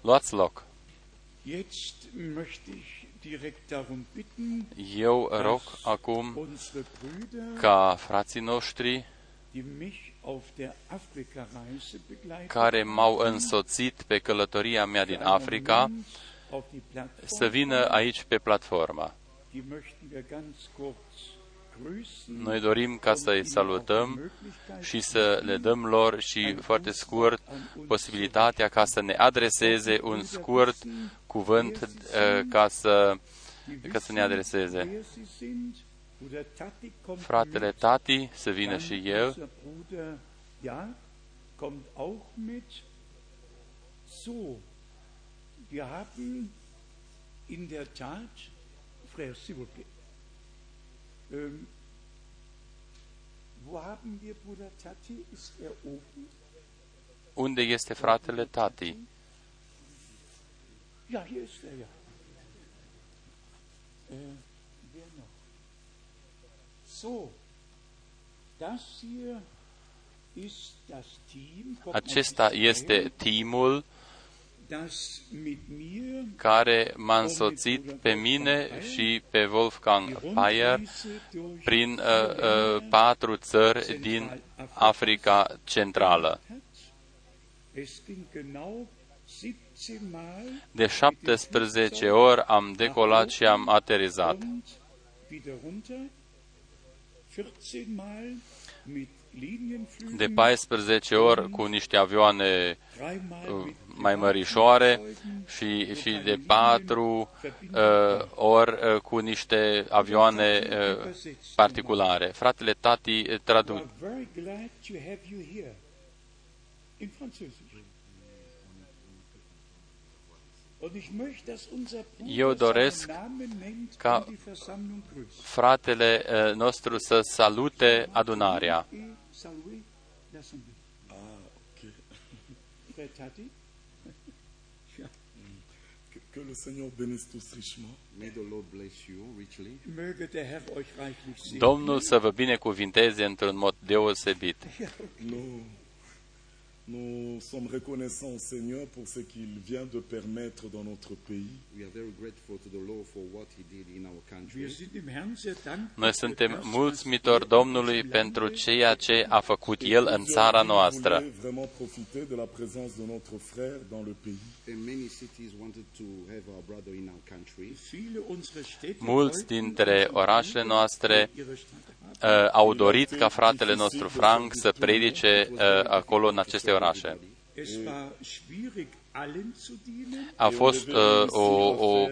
Luați loc. Jetzt möchte ich direkt darum bitten, Eu rog acum unsere Brüder, ca frații noștri die mich auf der Afrika-Reise begleitet care m-au însoțit pe călătoria mea din Africa auf die Plattform, să vină aici pe platformă. Die möchten wir ganz kurz grüßen. Noi dorim ca să-i salutăm și să le dăm lor și foarte scurt posibilitatea ca să ne adreseze un scurt cuvânt eh, ca să, ca să ne adreseze. Wer sie sind. Bruder Tati kommt Fratele mit. Tati să vină Dann și el. unser Bruder, ja, kommt auch mit. So, wir haben in der Tat, Frère, s'il vous plaît, ähm, wo haben wir Bruder Tati? Ist er oben? Unde este fratele Tati? Ja, hier ist er ja. Äh, wer noch? So, das hier ist das Team. Kommt mal Acesta bitte este her, care m-a însoțit pe mine și pe Wolfgang die Payer Rundreise durch prin uh, uh, patru țări din Africa Centrală. hat. Es ging genau 17 Mal De 17 ori am decolat și am aterizat. Und wieder runter. 14 Mal mit Linienflügen. De 14 ori cu niște avioane dreimal uh, mit mai mărișoare și, și de patru uh, ori uh, cu niște avioane uh, particulare. Fratele Tati uh, Eu Bruder doresc seinen Namen nennt ca und die Versammlung grüßt. fratele uh, nostru să salute adunarea. Et saluer l'Assemblée. Frère Tati? Que, que le Seigneur bénisse tous richement. May the Lord bless you richly. Möge der Herr euch reichlich segnen. Domnul să vă binecuvinteze într-un mod deosebit. Nous, nous sommes reconnaissants au Seigneur pour ce qu'il vient de permettre dans notre pays. We are very grateful to the Lord for what He did in our Wir country. sind dem Herrn sehr dankbar. Noi für suntem das, was mulțumitori er Domnului uns pentru Lande ceea ce a făcut El în țara noastră. voulait vraiment profiter de la présence de notre frère dans le pays. And many cities wanted to have our brother in our country. Viele unserer Städte Mulți wollten dintre unsere orașele Brüder noastre in ihre Stadt haben. uh, au dorit ca fratele nostru Frank să predice uh, acolo în aceste orașe. Es war schwierig, allen zu dienen. A fost uh, o, o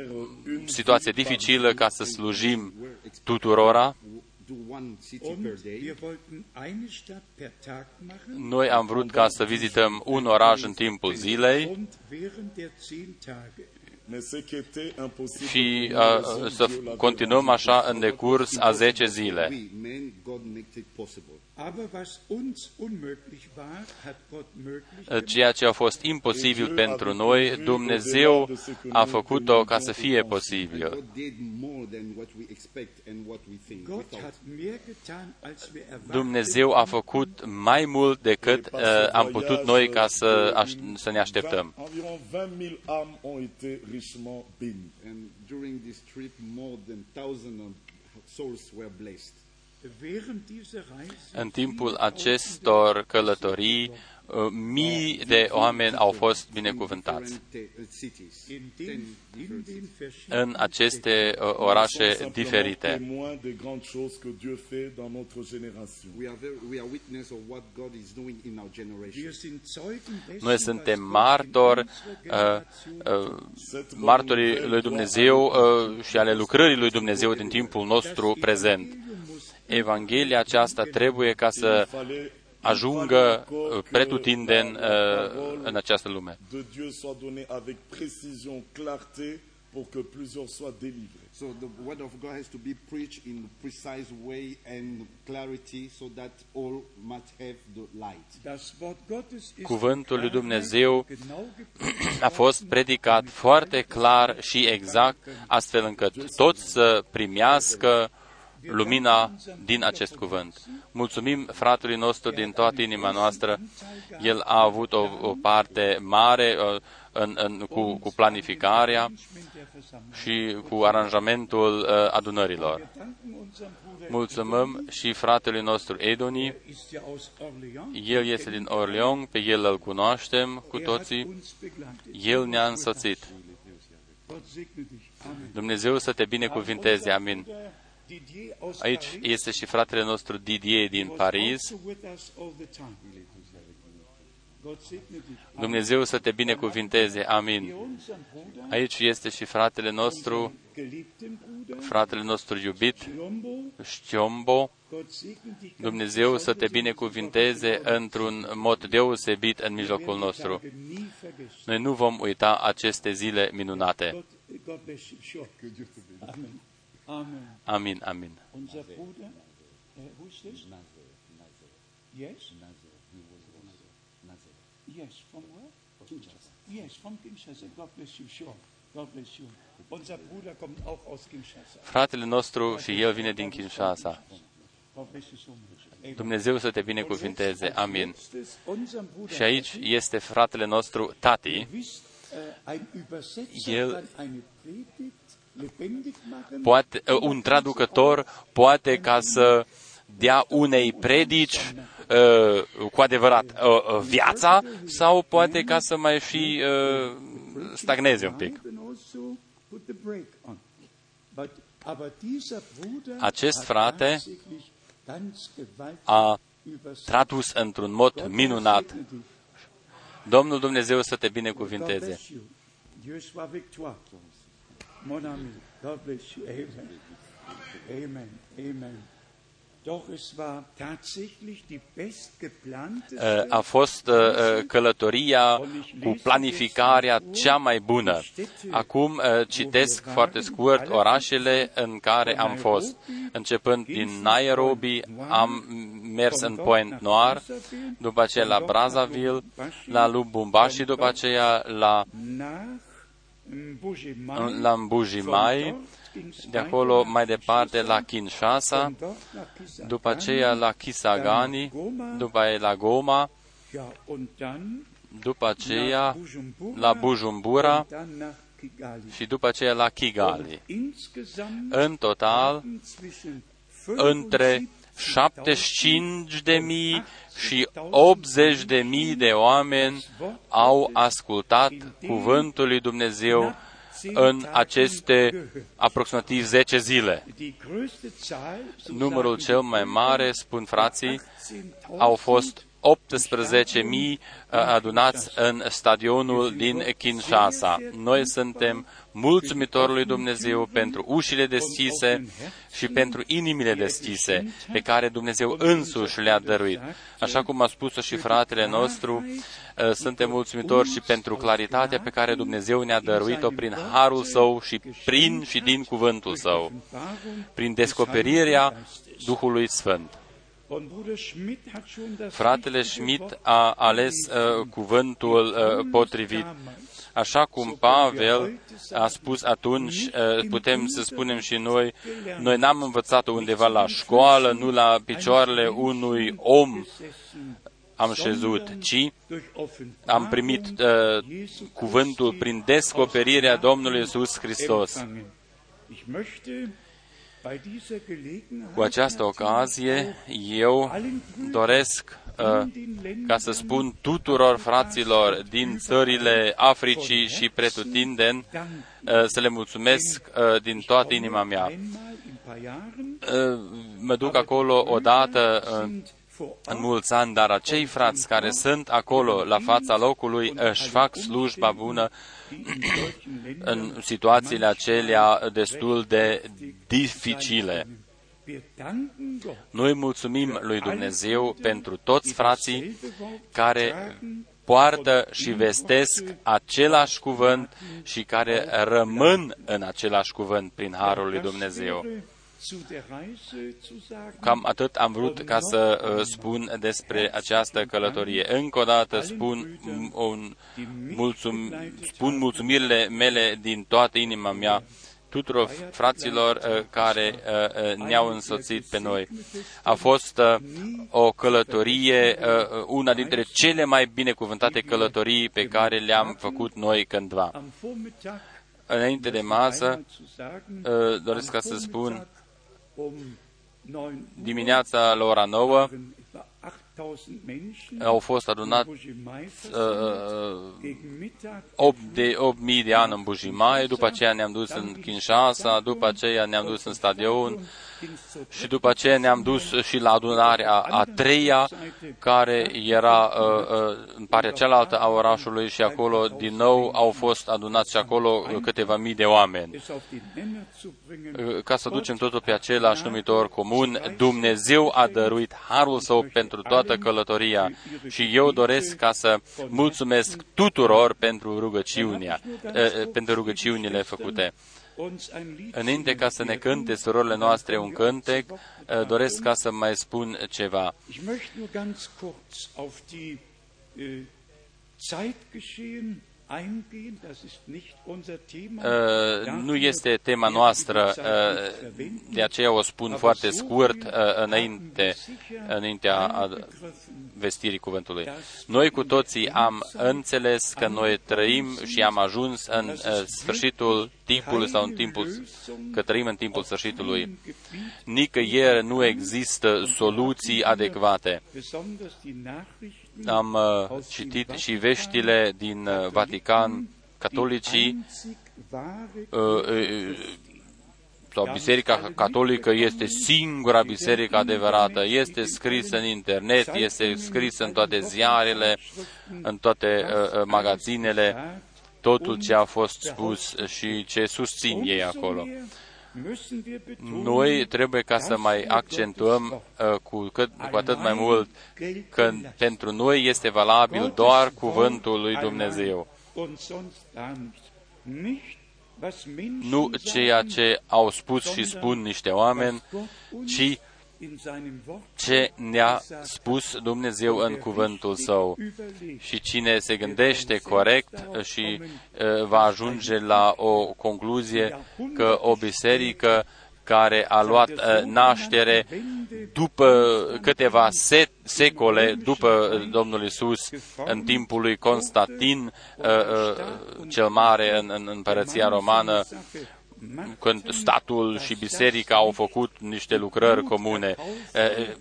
situație dificilă ca să slujim tuturora. Do one city per Und day. wir wollten eine Stadt per Tag machen Noi am vrut ca să vizităm un oraș în timpul zilei und während der zehn Tage. Mais ce qui était impossible și pour nous, uh, raison să Dieu l'avait continuăm așa în decurs a 10 zile. We men, God makes it possible. Aber was uns unmöglich war, hat Gott möglich Uh, gemacht. Ceea ce a fost imposibil pentru noi, Dumnezeu a făcut-o ca să fie posibil. God did more than what we expect and what we think. We Gott thought. hat mehr getan, als wir erwartet Dumnezeu a făcut mai mult decât uh, am putut noi ca să, aș, să ne așteptăm. Turismo bin. And during this trip, more than 1,000 souls were blessed. În timpul acestor călătorii, mii de oameni au fost binecuvântați Different uh, cities. in Ten den, in different den cities. verschiedenen în aceste uh, Nous sommes orașe simplement diferite. témoins des grandes choses que Dieu fait dans notre génération. We are, very, we are witness of what God is doing in our Wir generation. sind Zeugen dessen, Noi was suntem Gott martori, in unserer uh, Generation uh, Cette bonne martorii nouvelle lui doit Dumnezeu aller uh, și ale lucrării lui Dumnezeu din timpul nostru Das prezent. Evangelium muss Evanghelia aceasta trebuie ca să Il fallait- ajungă il fallait uh, encore que pretutindeni la- la uh, parole în această lume. de Dieu soit donnée avec précision, clarté, pour que plusieurs soient délivrés. So the word of God has to be preached in a precise way and clarity so that all must have the light. Das Wort Gottes ist Cuvântul lui mit Dumnezeu Klarheit genau gepredigt a fost predicat foarte clar și exact, astfel încât toți să primească lumina din acest cuvânt. Mulțumim fratelui nostru din toată inima noastră. El a avut o, o parte mare uh, în, în, cu, cu planificarea și cu aranjamentul uh, adunărilor. Mulțumim și fratelui nostru Edoni. El este din Orleans, pe el îl cunoaștem cu toții. El ne-a însoțit. Dumnezeu să te binecuvinteze. Amin. Aici este și fratele nostru Didier din Paris. Dumnezeu să te binecuvinteze. Amin. Aici este și fratele nostru, fratele nostru iubit, Știombo. Dumnezeu să te binecuvinteze într-un mod deosebit în mijlocul nostru. Noi nu vom uita aceste zile minunate. Amin, amin. Yes? Yes, from where? Kinshasa. Yes, from Kinshasa. God bless you, sure. God bless you. Unser Bruder kommt auch aus Kinshasa. Fratele nostru și el vine din Kinshasa. God bless you so much. Dumnezeu să te binecuvinteze. Amin. Și aici este fratele nostru Tati. El poate, un traducător poate ca să dea unei predici uh, cu adevărat uh, uh, viața sau poate ca să mai fi uh, stagneze un pic. Acest frate a tradus într-un mod minunat. Domnul Dumnezeu să te binecuvinteze. Amen. Amen. A fost călătoria cu planificarea cea mai bună. Acum citesc foarte scurt orașele în care am fost. Începând din Nairobi, am mers în Point Noir, după aceea la Brazzaville, la Lubumbashi, după aceea la la Mbujimai, de acolo mai departe la Kinshasa, după aceea la Kisagani, după aceea la Goma, după aceea la Bujumbura și după aceea la Kigali. În total, între 75 de mii și 80 de mii de oameni au ascultat cuvântul lui Dumnezeu în aceste aproximativ 10 zile. Numărul cel mai mare, spun frații, au fost 18.000 adunați în stadionul din Kinshasa. Noi suntem mulțumitori lui Dumnezeu pentru ușile deschise și pentru inimile deschise pe care Dumnezeu însuși le-a dăruit. Așa cum a spus și fratele nostru, suntem mulțumitori și pentru claritatea pe care Dumnezeu ne-a dăruit-o prin harul său și prin și din cuvântul său, prin descoperirea Duhului Sfânt. Fratele Schmidt a ales uh, cuvântul uh, potrivit. Așa cum Pavel a spus atunci, uh, putem să spunem și noi, noi n-am învățat undeva la școală, nu la picioarele unui om am șezut, ci am primit uh, cuvântul prin descoperirea Domnului Iisus Hristos. Cu această ocazie, eu doresc uh, ca să spun tuturor fraților din țările Africii și pretutindeni uh, să le mulțumesc uh, din toată inima mea. Uh, mă duc acolo odată uh, în mulți ani, dar acei frați care sunt acolo la fața locului își fac slujba bună în situațiile acelea destul de dificile. Noi mulțumim lui Dumnezeu pentru toți frații care poartă și vestesc același cuvânt și care rămân în același cuvânt prin Harul lui Dumnezeu. Cam atât am vrut ca să uh, spun despre această călătorie. Încă o dată spun, un mulțum, spun mulțumirile mele din toată inima mea tuturor fraților uh, care uh, uh, ne-au însoțit pe noi. A fost uh, o călătorie, uh, una dintre cele mai binecuvântate călătorii pe care le-am făcut noi cândva. Am Vormittag Înainte de masă, einmal zu sagen, uh, doresc ca să spun, um 9 dimineața la ora 9 waren etwa 8000 Menschen au fost adunat Bujimai uh, gegen Mittag 8 de 8000 de ani în Bujimaie, după aceea ne-am dus în Kinshasa, după aceea ne-am dus în stadion. ging's zur și după aceea ne-am dus și la adunarea a treia, care era uh, uh, în partea cealaltă a orașului și acolo din nou au fost adunați și acolo câteva mii de oameni. es auf den Nenner zu bringen. Uh, Ca să ducem totul pe același numitor comun, Dumnezeu a dăruit harul său pentru toată călătoria și eu doresc ca să mulțumesc tuturor pentru rugăciunea, uh, uh, pentru rugăciunile făcute. Uns ein Lied Înainte ca să ne cânte surorile noastre un cântec, uh, doresc ca să mai spun ceva. Ich möchte nur ganz kurz auf die äh, Zeitgeschehen eingehen. Das ist nicht unser Thema. Uh, nu este tema noastră, uh, de aceea o spun foarte scurt uh, înainte, înaintea a- vestirii cuvântului. Noi cu toții am înțeles că noi trăim și am ajuns în uh, sfârșitul timpului sau în timpul, că trăim în timpul sfârșitului. Nicăieri nu există soluții adecvate. Besonders die Nachrichten Am uh, citit și veștile din uh, Vatican, catolicii, einzig wahre uh, uh, sau Biserica Catolică este singura biserică adevărată. Este scris în internet, este scris în toate ziarele, în toate uh, uh, magazinele, totul ce a fost spus și ce susțin ei acolo. Müssen wir betonen, Noi trebuie ca să mai accentuăm uh, cu, cât, cu atât mai mult că pentru noi este valabil doar cuvântul lui Dumnezeu. und sonst gar nichts. Nicht, was Menschen Nu ceea sagen, ce au spus și spun niște oameni, was Gott uns ci in seinem Wort ce ne-a spus Dumnezeu în cuvântul său. überlegt. Și cine se gândește corect și uh, va ajunge la o concluzie că o biserică care a luat uh, naștere după câteva se- secole după Domnul Isus, în timpul lui Constantin uh, uh, cel Mare în, în împărăția romană, când statul și biserica au făcut niște lucrări comune. Uh,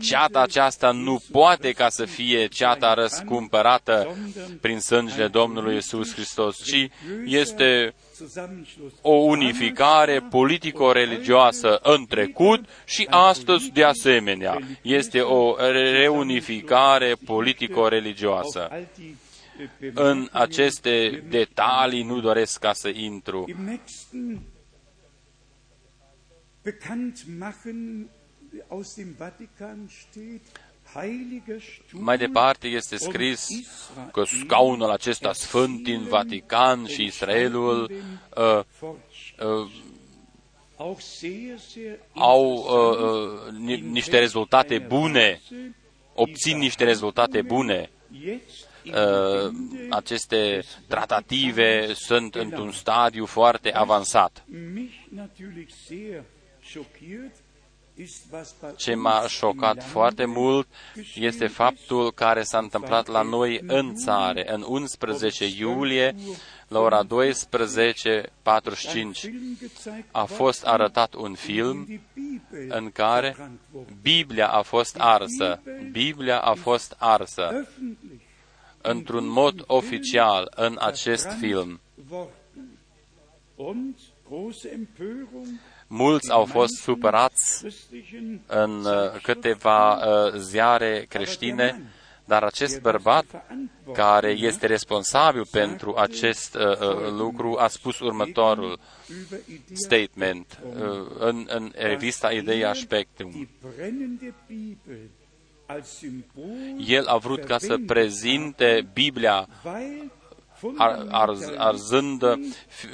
ceata aceasta nu poate ca să fie ceata răscumpărată prin sângele Domnului Isus Hristos, ci este o unificare politico-religioasă în trecut și astăzi de asemenea. Este o reunificare politico-religioasă. În aceste detalii nu doresc ca să intru. Im nächsten Bekanntmachen aus dem Vatikan steht, Heiliger Stuhl Mai departe este scris că scaunul acesta sfânt din Vatican și Israelul uh, uh, auch sehr, sehr au uh, uh, ni- niște rezultate bune, obțin niște rezultate bune. Jetzt in Uh, aceste tratative sunt într-un stadiu foarte avansat. mich natürlich sehr schockiert ist, was bei Ce m-a uns șocat im foarte Lande mult geschehen este ist. faptul care s-a întâmplat la noi în țară, în 11 iulie, la ora 12.45. Ein Film gezeigt A fost arătat un film die Bibel în care verbrannt wurde. Biblia a fost arsă. Biblia a fost arsă Öffentlich într-un mod oficial în acest film. worden. Und große Empörung Mulți au fost supărați christlichen în uh, câteva uh, ziare creștine, dar acest bărbat care este responsabil pentru acest uh, uh, lucru a spus următorul über Idee statement uh, în, în revista Ideea Spectrum. Die brennende Bibel als Symbol El a vrut ca să prezinte Biblia weil ar, ar, arzând fi-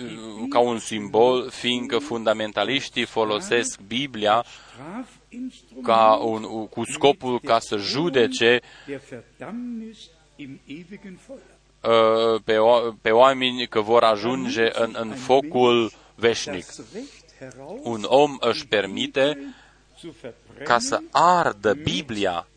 ca un simbol, fiindcă fundamentaliștii folosesc Biblia Strafinstrument ca un, cu scopul ca să judece der Verdammnis im ewigen Feuer. uh, pe, o- pe oameni că vor ajunge în, în focul veșnic. das Recht heraus, Un om își permite zu verbrennen, ca să ardă Biblia dem Argument, uh,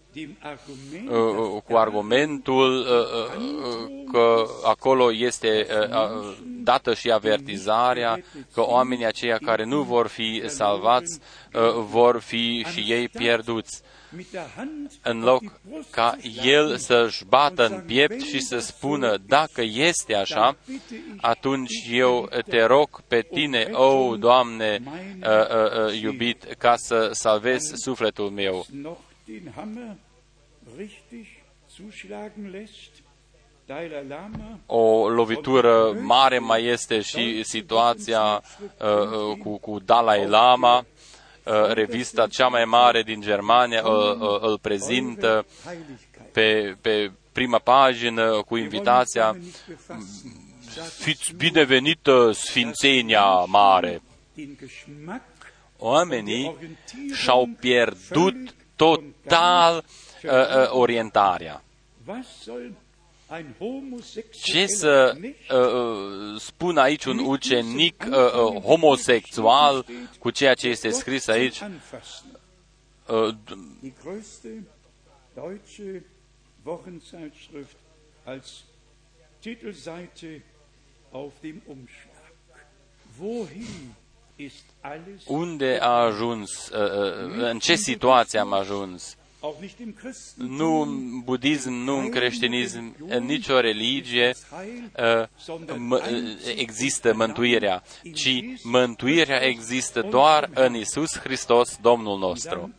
cu argumentul uh, uh, că acolo este uh, uh, dată și avertizarea că oamenii aceia care nu vor fi salvați uh, vor fi și ei pierduți. mit der Hand În auf loc die Brust ca zu el schlagen să-și bată und în sagen, piept wenn și să das spună, so dacă este așa, dann bitte ich atunci dich, eu geliebter, te rog pe um tine, Rettung o, Doamne, meiner uh, uh, uh, Seele. iubit, ca să salvezi sufletul meu. Noch den Hammer richtig zuschlagen lässt. Dalai Lama O lovitură mare mai este și situația uh, uh, cu, cu Dalai Lama. Uh, revista cea mai mare din Germania uh, uh, îl prezintă eure Heiligkeit. pe, pe prima pagină cu invitația Fiți binevenită Sfințenia Mare. Den Geschmack Oamenii și-au pierdut total uh, uh, orientarea. Was soll ein Ce homosexueller să Knecht uh, uh, spun aici un ucenic uh, uh, homosexual cu ceea ce este scris aici? anfassen? Uh, d- Die größte deutsche Wochenzeitschrift als Titelseite auf dem Umschlag. Wohin ist alles? Unde a ajuns? Uh, uh, în ce situație am ajuns? Auch nicht im Christentum. Nu în budism, nu în creștinism, în nicio religie uh, m- uh, există mântuirea, ci mântuirea există doar în Isus Hristos, Domnul nostru.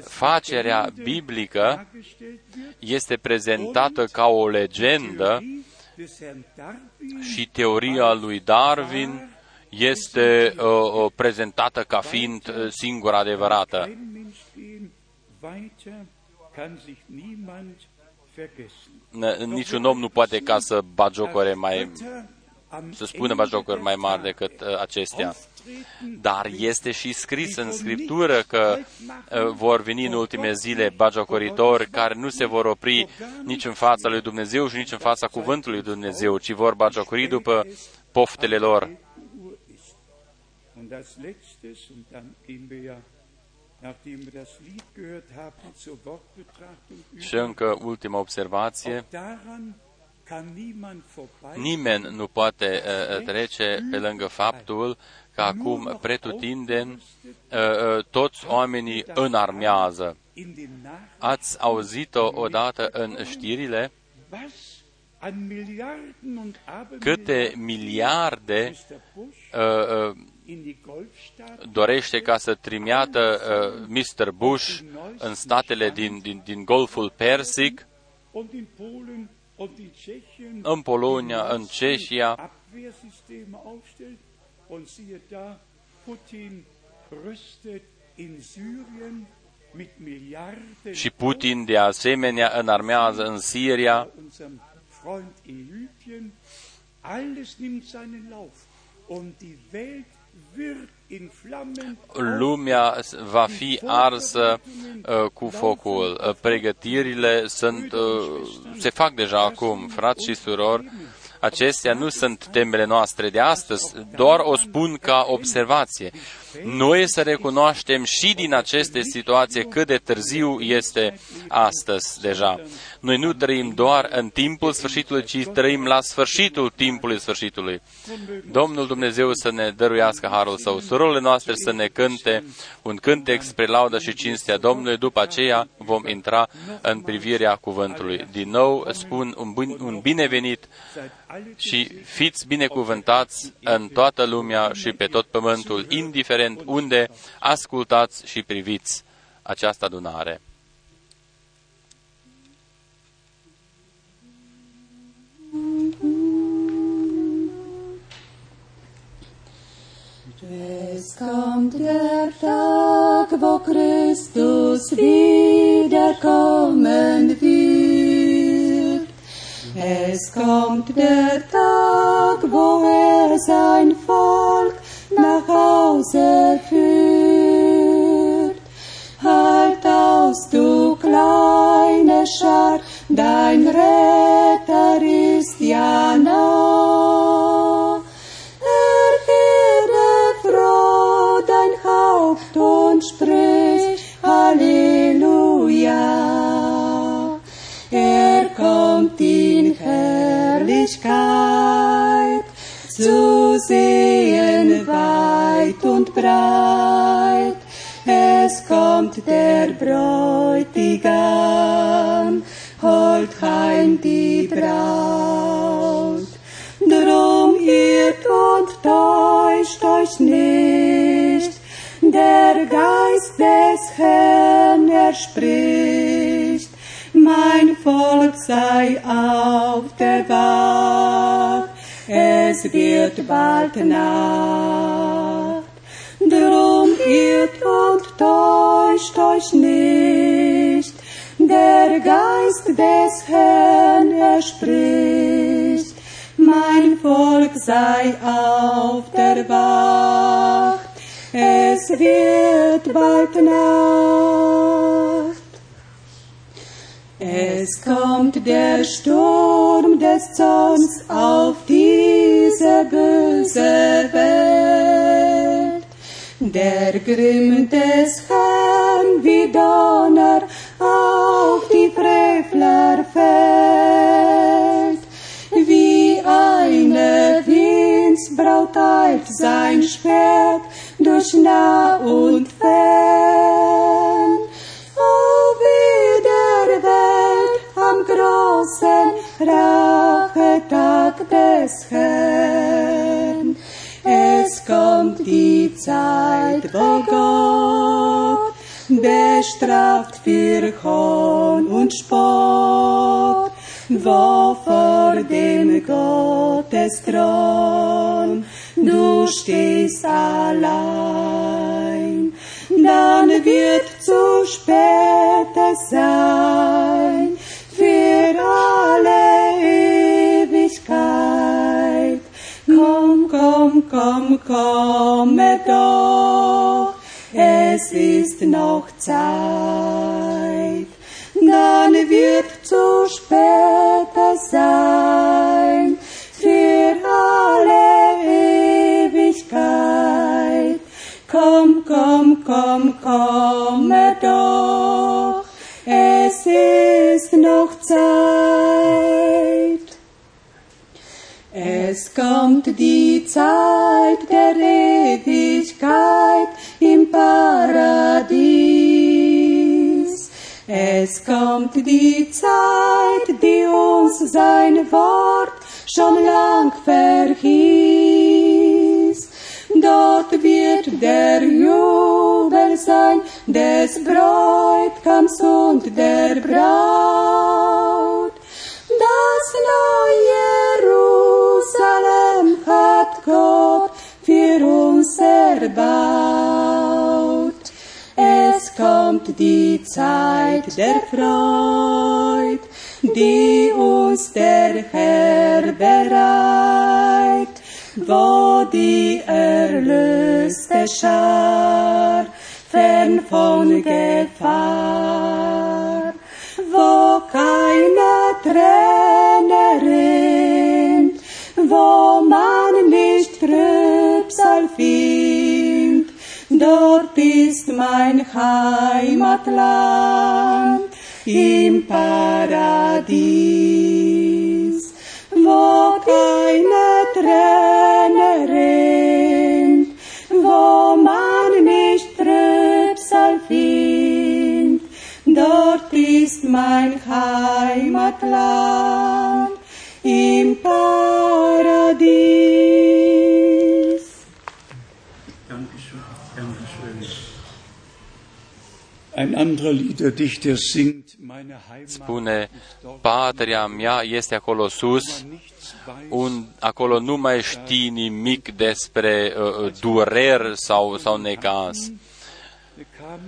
Facerea Legende biblică dargestellt wird este prezentată ca o legendă Theorie des Herrn Darwin și teoria lui Darwin este uh, uh, prezentată ca fiind uh, singura adevărată. Kein Mensch gehen, weiter kann sich niemand vergessen. N- Niciun om nu poate ca să bagiocore mai, Götter am să spună Ende bagiocori der mai mari Tage decât uh, acestea. auftreten Dar este și scris în Scriptură că uh, vor veni în ultime zile bagiocoritori care nu se vor opri nici în fața lui Dumnezeu și nici în fața cuvântului lui Dumnezeu, ci vor bagiocori după poftele lor. Uhr ist. Und als letztes, und dann gehen wir ja, nachdem wir das Lied gehört haben, zur Wortbetrachtung Și über. încă ultima observație. Auch daran kann niemand vorbei. Nimeni nu poate uh, trece pe lângă faptul că acum pretutindeni uh, uh, toți oamenii înarmează. in den Nachrichten, Ați auzit-o odată în știrile was an Milliarden und câte Abermilliarden miliarde Mr. Bush uh, uh, in die Golfstaaten dorește ca să trimiată uh, Mr. Bush în statele din, din, din Golful Persic, und Bologna und Tschechia. Și Putin, de asemenea, înarmează în Siria. Alles nimmt seinen Lauf und die Welt wird Lumea va fi arsă uh, cu focul. Uh, pregătirile sunt, uh, se fac deja acum, frați și surori. Acestea nu sunt temele noastre de astăzi, doar o spun ca observație. Noi să recunoaștem și din aceste situații cât de târziu este astăzi deja. Noi nu trăim doar în timpul sfârșitului, ci trăim la sfârșitul timpului sfârșitului. Domnul Dumnezeu să ne dăruiască harul său. Surorile noastre să ne cânte un cântec spre laudă și cinstea Domnului. După aceea vom intra în privirea cuvântului. Din nou spun un, bun, un binevenit seit alle și fiți binecuvântați în toată lumea și pe tot pământul, indiferent unde ascultați și priviți această adunare. Es kommt der Tag, wo Christus wiederkommen wird. Es kommt der Tag, wo er sein Volk nach Hause führt. Christus, du kleine Schar, dein Retter ist ja nah. Erhebe froh dein Haupt und sprich Halleluja. Er kommt in Herrlichkeit zu sehen weit und breit. Es kommt der Bräutigam, holt heim die Braut. Drum irrt und täuscht euch nicht, der Geist des Herrn, er spricht, mein Volk sei auf der Wacht, es wird bald Nacht. Drum irrt und täuscht euch nicht, der Geist des Herrn, er spricht, mein Volk sei auf der Wacht, es wird bald Nacht. Es kommt der Sturm des Zorns auf diese böse Welt. Der Grimm des Herrn wie Donner auf die Frevler fällt. Wie eine Windsbraut eilt sein Schwert durch nah und fern. Oh, wie der Welt am großen Rachetag des Herrn. Es kommt die Zeit, wo Gott bestraft für Hohn und Spott, wo vor dem Gottesthron du stehst allein. Dann wird zu spät es sein komm, komm, komme doch, es ist noch Zeit. Dann wird zu spät sein für alle Ewigkeit. Komm, komm, komm, komme doch, es ist noch Zeit. Es kommt die Zeit der Ewigkeit im Paradies. Es kommt die Zeit, die uns sein Wort schon lang verhieß. Dort wird der Jubel sein des Bräutigams und der Braut. Das neue Jerusalem hat Gott für uns erbaut. Es kommt die Zeit der Freud, die uns der Herr bereit, wo die erlöste Schar fern von Gefahr, wo keine Träne Trübsal dort ist mein Heimatland im Paradies, wo keine Träne rinnt, wo man nicht Trübsal findet, dort ist mein Heimatland Spune, ist dort, patria mea este acolo sus, wo man nichts weiß, un, acolo nu mai știi nimic despre uh, durer sau, sau necaz. kam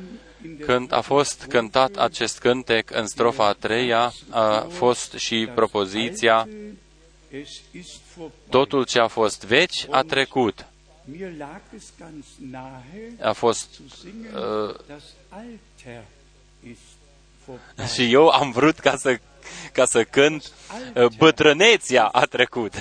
in der Când a fost cântat acest cântec în strofa a treia, a fost și propoziția es ist vorbei. Totul ce a fost veci a trecut. Mir lag es ganz nahe, A fost zu singen, uh, das Alter ist vorbei. Și eu am vrut ca să, ca să cânt uh, Bătrâneția a trecut.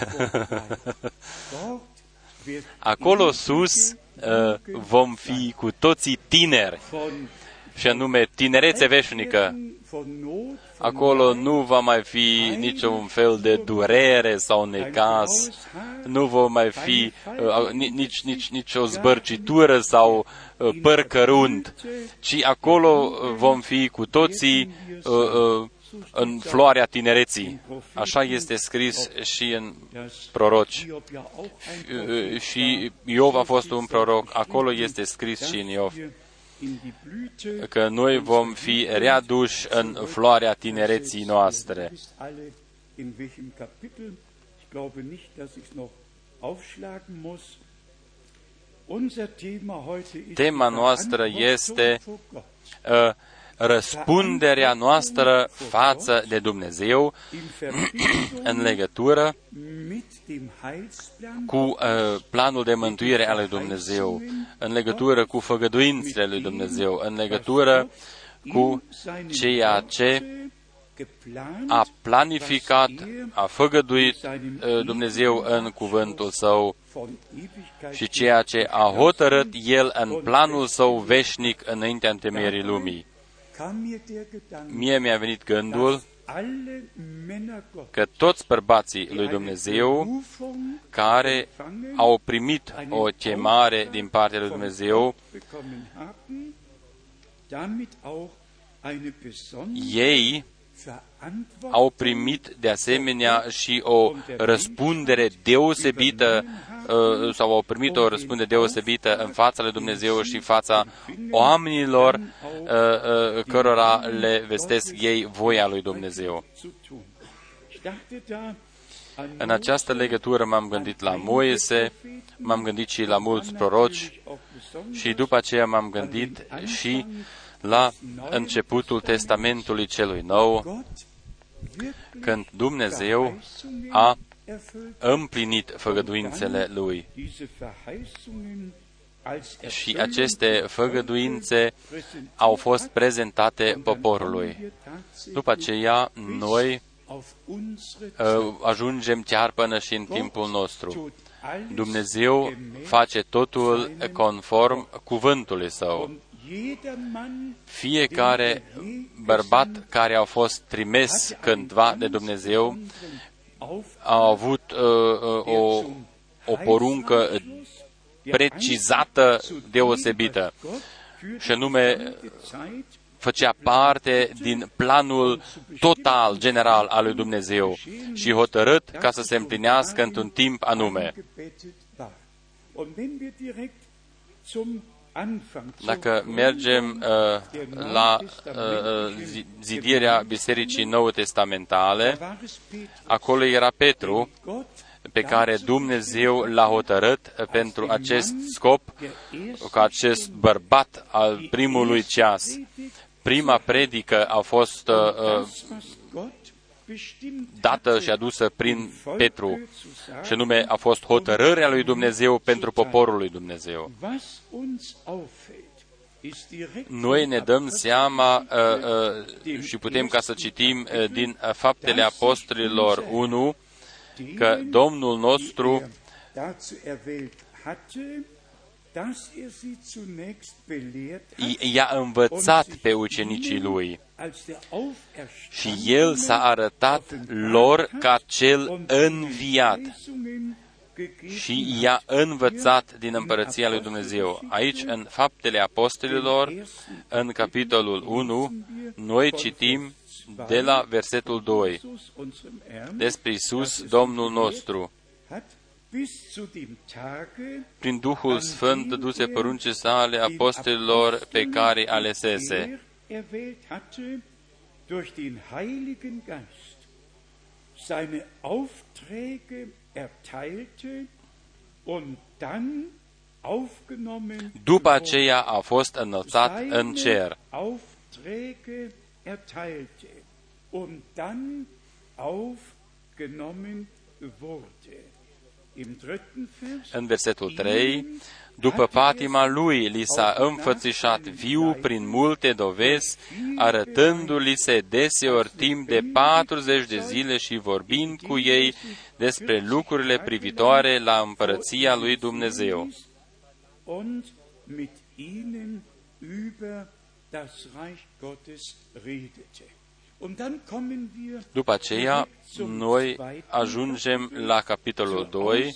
Dort wird Acolo sus uh, vom fi cu toții tineri, von și anume tinerețe veșnică. Von Not, von Acolo nu va mai fi niciun fel de durere sau necaz, nu va mai fi uh, ni- nici, nici, nici o zbărcitură sau uh, păr cărunt, ci acolo uh, vom fi cu toții uh, uh, în floarea tinereții. Așa este scris și în das proroci. Hiob ja auch ein Uh, Și Iov a fost un proroc, acolo este scris și în Iov wir in die Blüte că noi vom fi readuși în floarea tinereții noastre. wisst alle in welchem Kapitel. Ich glaube nicht, dass ich es noch aufschlagen muss. Unser Thema heute ist Tema die noastră Verantwortung este vor Gott. uh, răspunderea noastră față de Dumnezeu in Verbindung în legătură mit dem Heilsplan cu uh, planul de mântuire al lui Dumnezeu, în legătură cu făgăduințele lui Dumnezeu, în legătură cu ceea ce geplant a planificat, a făgăduit uh, Dumnezeu în cuvântul său von Ewigkeit și ceea ce a hotărât El în planul său veșnic înaintea întemeierii lumii. kam mir der Gedanke, Mie mi-a venit gândul dass alle Männer Gottes că toți bărbații lui eine Dumnezeu Berufung care au primit o chemare din partea lui Dumnezeu, bekommen haben, damit auch eine besondere ei Verantwortung au primit de asemenea și o răspundere deosebită uh, sau au primit o răspundere deosebită în fața lui Dumnezeu și în fața oamenilor uh, uh, cărora le vestesc ei voia lui Dumnezeu. zu tun. Ich dachte da an În această legătură m-am gândit la Moise, m-am gândit și la mulți proroci auch besonders și după aceea m-am gândit și la începutul Testamentului celui nou, Gott wirklich când Dumnezeu a erfüllt împlinit făgăduințele Lui. diese Verheißungen als Și Erfüllung aceste făgăduințe au fost prezentate poporului. După aceea, noi auf unsere uh, ajungem chiar până și în timpul nostru. tut alles Dumnezeu gemäß face totul conform cuvântului Său. Und jeder Mann Fiecare bărbat care a fost trimis cândva de Dumnezeu auf a avut uh, uh, o, o poruncă precizată, deosebită, și anume făcea parte din planul total, general al lui Dumnezeu și hotărât ca să se împlinească într-un timp anume. Dacă mergem uh, la uh, zi- zidirea Bisericii Nou Testamentale, acolo era Petru, pe care Dumnezeu l-a hotărât pentru acest scop, ca acest bărbat al primului ceas. Prima predică a fost uh, uh, dată și adusă prin Petru, și nume a fost hotărârea lui Dumnezeu pentru poporul lui Dumnezeu. Noi ne dăm seama uh, uh, și putem ca să citim uh, din uh, Faptele Apostolilor 1 că Domnul nostru i-a învățat pe ucenicii lui als der și Auferstandene el s-a arătat lor ca cel înviat Weisungen gegeben și i-a învățat din împărăția lui Dumnezeu. Aici, în Faptele Apostolilor, în capitolul 1, noi citim de la versetul 2 Jesus, unserem Herrn, despre Isus, Domnul nostru. Hat bis zu dem Tage Prin Duhul Sfânt duse porunce sale apostolilor pe care alesese. erwählt hatte, durch den Heiligen Geist seine Aufträge erteilte und dann aufgenommen După aceea a fost înălțat în cer. Aufträge erteilte und dann aufgenommen wurde. Im dritten Vers În versetul 3, după patima lui li s-a înfățișat viu prin multe dovezi, arătându-li se deseori timp de 40 de zile și vorbind cu ei despre lucrurile privitoare la împărăția lui Dumnezeu. und mit ihnen über das Reich Gottes redete. După aceea, noi ajungem la capitolul 2,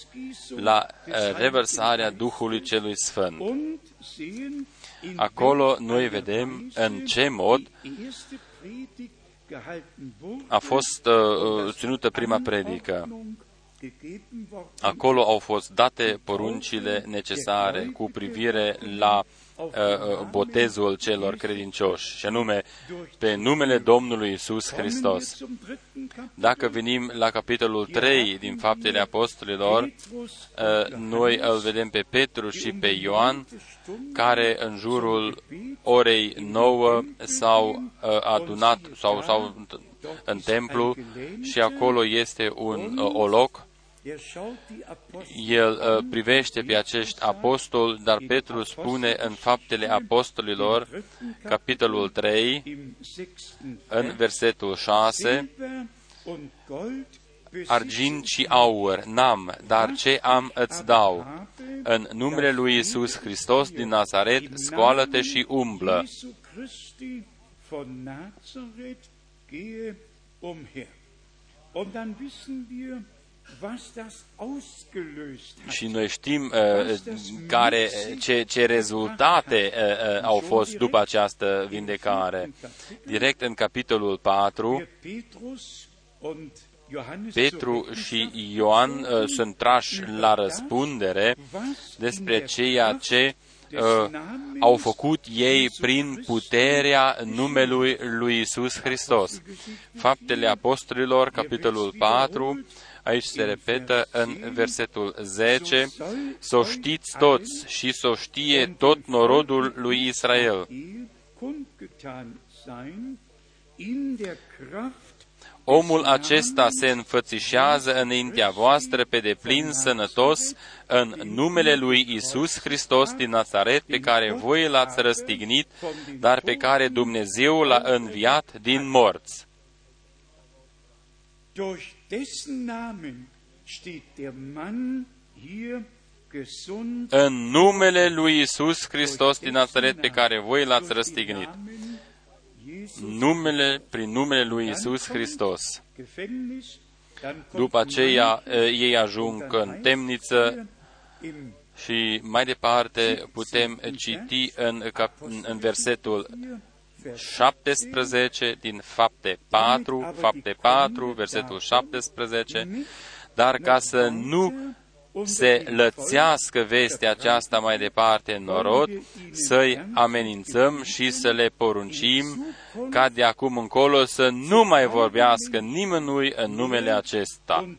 la eh, revărsarea Duhului Celui Sfânt. und sehen, in Acolo noi vedem în ce mod die erste Predigt gehalten wurde, a fost uh, ținută prima predică. Anordnung gegeben worden Acolo au fost date poruncile necesare cu privire la uh, uh, botezul celor credincioși, și anume pe numele Domnului Isus Kommen wir Hristos. zum dritten Kapitel. Dacă venim la capitolul 3 din Faptele Apostolilor, Petrus uh, noi îl vedem pe Petru și pe Ioan, care în jurul orei nouă s-au uh, adunat sau s-au în templu și acolo este un uh, o loc Er schaut die Apostel el uh, privește pe acești apostoli, dar Petru spune în Faptele Apostolilor, capitolul 3, im sechsten în versetul 6, Silber und Gold Argint și aur n-am, dar ce am îți dau. În numele lui Isus Hristos din Nazaret, scoală-te și umblă. Jesu Christi von Nazareth gehe umher. Und dann wissen wir, was das ausgelöst hat. Și noi știm uh, care, ce, ce rezultate uh, uh, au fost după această vindecare. Direct în capitolul 4, Der Petrus und Johannes Petru zur și Ioan uh, sunt trași la răspundere was despre in der ceea Kraft ce des uh, Namens au făcut ei Jesu prin Christi puterea numelui lui Isus Hristos. Faptele Apostolilor, capitolul 4, aici se repetă în versetul 10, să o știți toți și să o știe tot norodul lui Israel. Israel kundgetan sein in der Kraft Omul acesta se înfățișează înaintea voastră pe deplin sănătos în numele lui Isus Hristos din Nazaret, pe care voi l-ați răstignit, dar pe care Dumnezeu l-a înviat din morți. Durch dessen Namen steht der Mann hier gesund. În numele lui Isus Hristos din Nazaret, pe care voi l-ați răstignit. Numele, prin numele lui Isus Hristos. După aceea, ei ajung în temniță și mai departe putem citi în, cap, în versetul 17 din fapte 4, fapte 4, versetul 17, dar ca să nu se lățească vestea aceasta mai departe în norod, să-i amenințăm și să le poruncim ca de acum încolo să nu mai vorbească nimănui în numele acesta.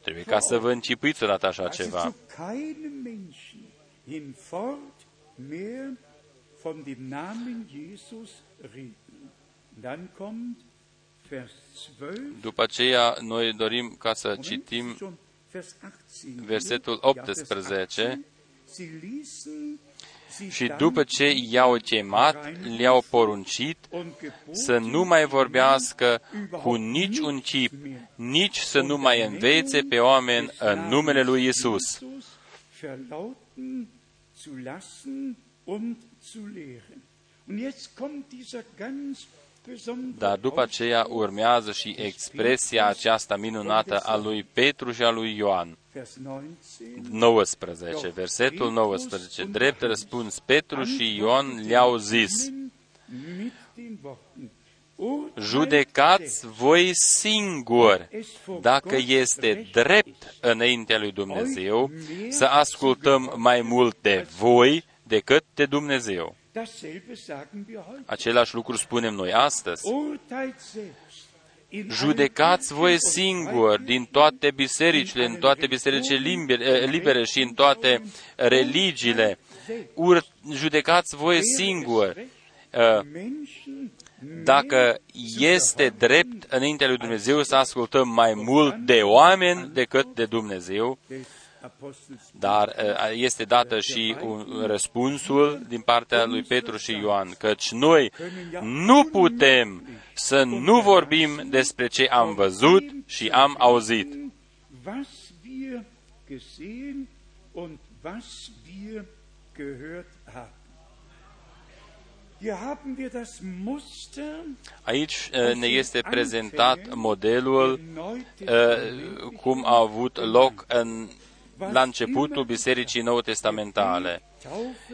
Trebuie ca să vă încipuiți odată așa ceva. von dem Namen Jesus reden. Dann kommt Vers 12. După aceea, noi dorim ca să citim versetul 18. Și după ce i-au chemat, le-au poruncit să nu mai vorbească cu nici un chip, nici să nu mai învețe pe oameni în numele lui Isus. Und jetzt kommt dieser ganz dar după aceea urmează și expresia aceasta minunată a lui Petru și a lui Ioan. 19, versetul 19. Drept răspuns, Petru și Ioan le-au zis, Judecați voi singuri dacă este drept înaintea lui Dumnezeu să ascultăm mai mult de voi decât de Dumnezeu. Același lucru spunem noi astăzi. Judecați voi singuri din toate bisericile, în toate bisericile libere și în toate religiile. Ur, judecați voi singuri. uh, Menschen dacă este drept înaintea lui Dumnezeu să ascultăm mai mult de oameni decât de Dumnezeu, des Apostels dar uh, este dată și un răspunsul din partea lui Petru și Ioan, căci noi nu putem să nu vorbim despre ce am văzut și am auzit. was wir gesehen und was wir gehört haben. Hier haben wir das Muster Aici uh, ne este prezentat modelul der uh, cum a avut loc în, la începutul Bisericii Nou Testamentale.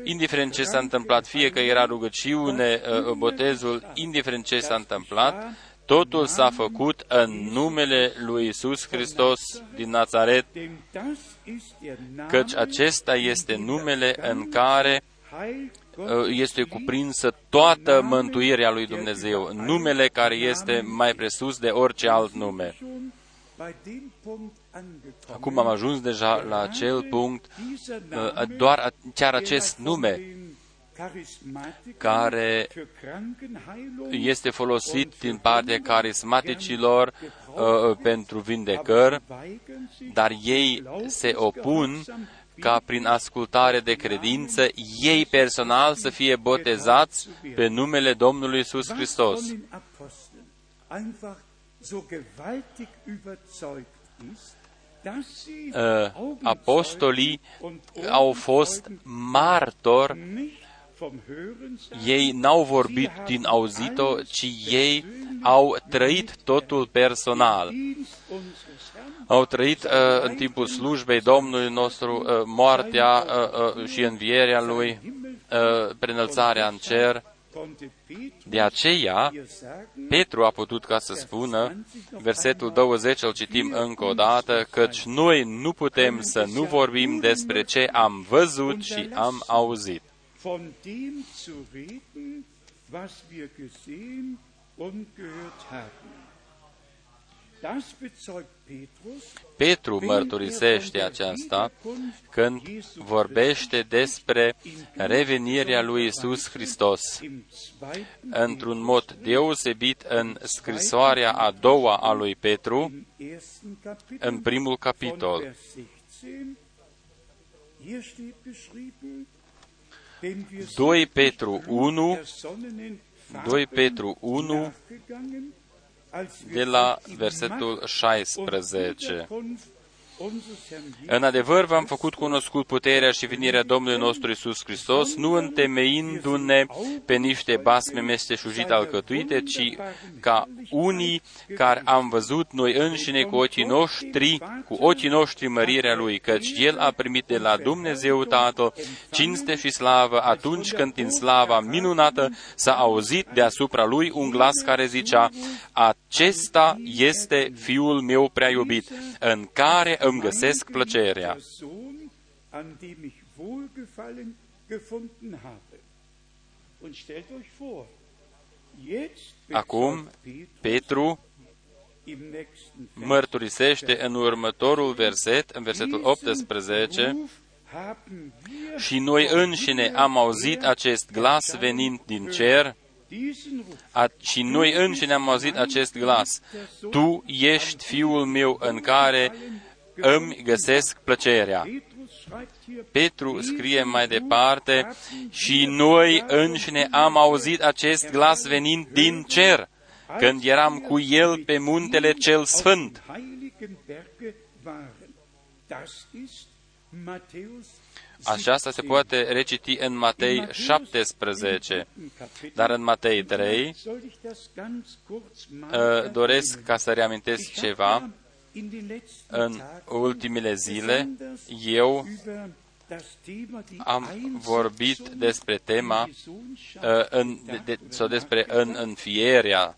Indiferent ce s-a întâmplat, fie că era rugăciune, uh, botezul, indiferent ce s-a întâmplat, totul s-a făcut în numele lui Isus Hristos din Nazaret, denn das ist der Name, căci acesta este numele în care Heil uh, Gott, este cuprinsă toată mântuirea lui Dumnezeu, numele care este mai presus de orice alt nume. Schon bei dem Punkt angekommen. Acum am ajuns deja la acel punct, Dieser uh, Name, doar a- chiar der acest von nume den Charismatikern care für Krankenheilung este folosit din partea carismaticilor uh, pentru vindecări, weigern sich, dar ei se opun ca prin ascultare de credință, ei personal să fie botezați pe numele Domnului Isus was Hristos. Von den Aposteln einfach so gewaltig überzeugt ist, dass sie Uh, Augenzeugen apostolii und au fost Ohrenzeugen martori, nicht vom Hören sagen, ei n-au vorbit din auzit-o, ci ei au trăit totul personal. Dienst unseres Herrn Au trăit uh, în timpul slujbei Domnului nostru uh, moartea uh, uh, și învierea Lui, uh, prenălțarea în cer. Konnte Petrus De aceea, hier sagen, Petru a putut ca să spună, versetul 20 îl citim încă o dată, căci noi nu putem să nu vorbim despre ce am văzut și am auzit. von dem zu reden, was wir gesehen und gehört haben. Das bezeugt Petrus, Petru mărturisește aceasta când vorbește despre revenirea lui Isus Hristos. im zweiten Într-un mod deosebit în scrisoarea a doua a lui Petru, im ersten Kapitel în primul von capitol. Vers 16. Hier steht beschrieben, denn wir sind 2 Petru durch 1, ersonnenen 2 Fabeln Petru 1, nachgegangen, als wir de la euch in versetul Macht und 16. Wiederkunft unseres Herrn În adevăr v-am făcut cunoscut puterea și venirea Domnului nostru Isus Hristos, nu întemeindu-ne pe niște basme mesteșugite alcătuite, ci ca unii care am văzut noi înșine cu ochii noștri, cu ochii noștri mărirea Lui, căci El a primit de la Dumnezeu Tatăl cinste și slavă atunci când din slava minunată s-a auzit deasupra Lui un glas care zicea, Acesta este Fiul meu prea iubit, în care îmi găsesc plăcerea. Der Sohn, an dem ich Wohlgefallen gefunden habe. Und stellt euch vor, jetzt Acum, bezeugt Petrus Petru im nächsten Vers, mărturisește în următorul verset, în versetul 18, Diesen Ruf haben wir și noi înșine am auzit acest glas venind din cer, diesen Ruf a, și noi înșine am auzit acest glas. Tu ești fiul meu în care îmi găsesc plăcerea. Petrus schreibt hier, Petru scrie mai departe, și noi înșine am auzit acest glas venind din cer, când eram cu el pe muntele cel sfânt. auf dem heiligen Berge waren. Das ist Matthäus Aceasta se poate reciti în Matei 17, dar în Matei 3 Soll ich das ganz kurz uh, mal doresc ca să reamintesc Ich habe ceva. Ja in den letzten În Tagen ultimele zile, besonders eu über das Thema die am Einsetzung vorbit despre tema in die Sohnschaft uh, în, de, de, sau despre în înfierea.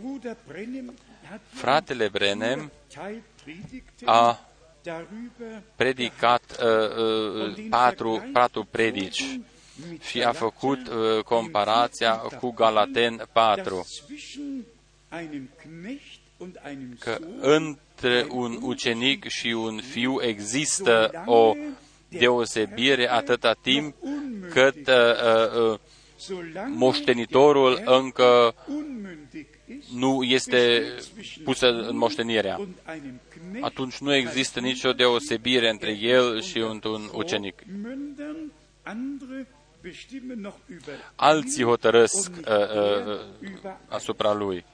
Bruder Brennem hat Fratele Brenem Teil predigte a darüber predicat uh, uh, patru, patru predici mit și a făcut uh, comparația cu Galaten 4, dass zwischen einem Knecht und einem că Sohn între un ucenic și un fiu există o deosebire atâta timp cât uh, uh, uh, moștenitorul încă unmündig ist, nu este pusă în moștenirea. und einem Knecht Atunci nu există nicio deosebire între el și un, un ucenic. Mündern, andere bestimmen noch über Alții hotărăsc und nicht uh, uh, er über asupra lui.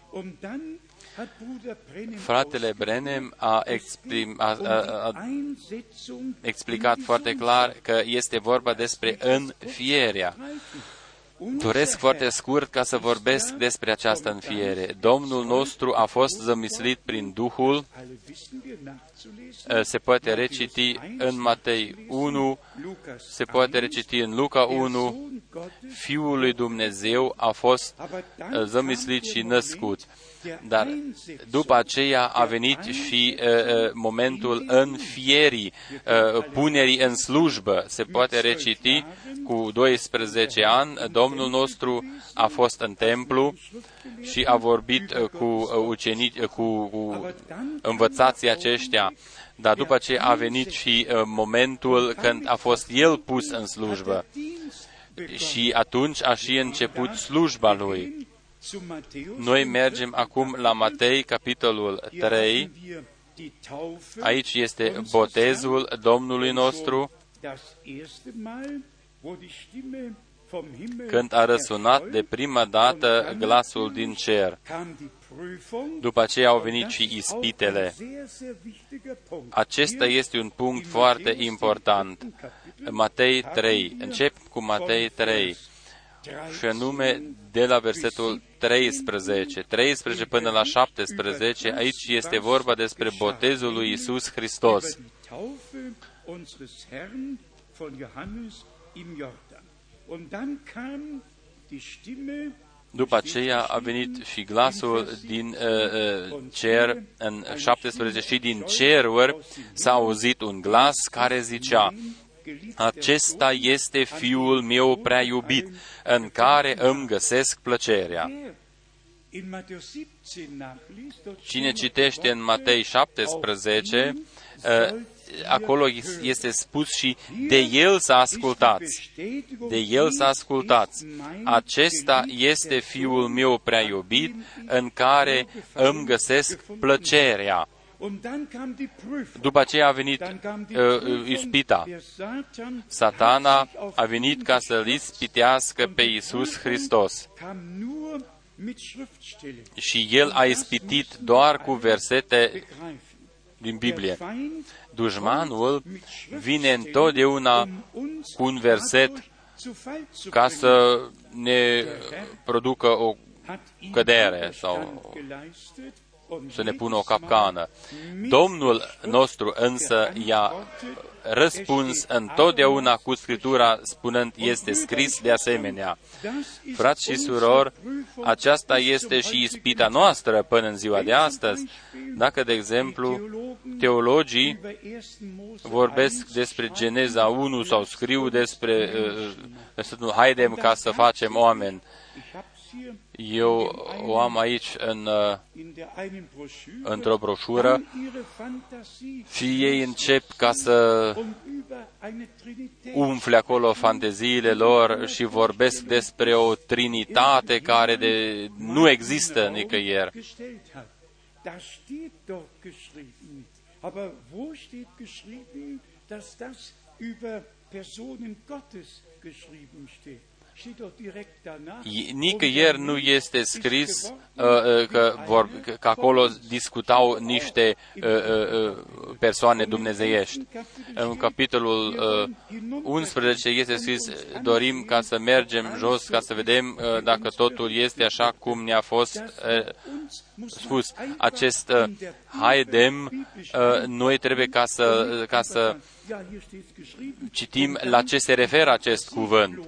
Und dann hat Bruder Brennem Fratele Brenem a, exprim, a, a, a Einsetzung explicat foarte clar că este vorba despre înfierea. Doresc foarte scurt ca să vorbesc despre această înfiere. Domnul nostru a fost zămislit prin Duhul, Alle wissen wir nachzulesen. eh, se poate reciti în Matei 1, Lukas se poate reciti în Luca 1, Sohn Gottes, Fiul lui Dumnezeu a fost aber eh, dann zămislit kam și der născut. Moment der Dar Einsetzung. după aceea a venit și uh, uh, momentul înfierii, uh, punerii în slujbă. Se poate reciti cu 12 ani, Domnul nostru a fost în templu și a vorbit uh, cu uh, ucenici, uh, cu, cu învățații aceștia. Dar după aceea a venit și uh, momentul când a fost el pus în slujbă. Dienst begonnen. Și atunci a și început slujba lui. Zu Matthäus Noi mergem acum la Matei, capitolul Hier 3. haben wir die Taufe Aici este unseres botezul Domnului nostru, Das erste Mal, wo die Stimme vom Himmel când a răsunat de erfolgt, prima dată glasul din cer. kam die Prüfung, După aceea au und venit das și ist auch ispitele. ein sehr, sehr wichtiger Punkt. Acesta Hier este un punct in foarte Matthäus, important. im Kapitel, Matei haben 3. wir Încep cu Matei 3. Și anume de la versetul 13, 13 până la 17, aici este vorba despre botezul lui Isus Hristos. über die Taufe unseres Herrn von Johannes im Jordan. Und dann kam die Stimme După aceea a venit și glasul din uh, uh, cer în 17 și din ceruri s-a auzit un glas care zicea, acesta este fiul meu prea iubit, în care îmi găsesc plăcerea. in Matthäus 17 nachliest, dort Cine steht, citește în Matei 17, uh, acolo este spus și de el să ascultați. De el să ascultați. Acesta este fiul meu prea iubit, în care îmi găsesc plăcerea. Und dann kam die Prüfung. După aceea a venit Dann kam die uh, Prüfung. ispita. Der Satan Satana hat sich auf a venit ca să-l ispitească pe Iisus Hristos. kam nur mit Schriftstellen. Și el a ispitit doar cu versete Begreifen. din Der Biblie. Feind Dușmanul mit vine Schriftstellen, întotdeauna um uns cu un verset dadurch zu Fall zu ca bringen. să ne producă o Hat ihm cădere Widerstand sau geleistet und să ne pună o jedes capcană. Mal mit Domnul nostru însă i-a răspuns întotdeauna cu Scriptura, spunând, este scris de asemenea. Frați și surori, aceasta este și ispita noastră până în ziua de astăzi. Dacă, de exemplu, teologii vorbesc despre Geneza 1 sau scriu despre uh, uh, haidem ca să facem oameni. Eu o am aici în, uh, într-o broșură și ei încep ca să umfle acolo fanteziile lor și vorbesc despre o trinitate care de, nu există nicăieri. Da steht dort geschrieben. Aber wo steht geschrieben, dass das über Personen Gottes geschrieben steht? Steht doch direkt danach. Nicăieri nu este scris uh, uh, că, vor, că acolo discutau niște uh, uh, persoane dumnezeiești. În capitolul uh, 11 este scris, dorim ca să mergem jos, ca să vedem uh, dacă totul este așa cum ne-a fost uh, spus. Acest uh, haidem, uh, noi trebuie ca să, ca să citim la ce se referă acest cuvânt.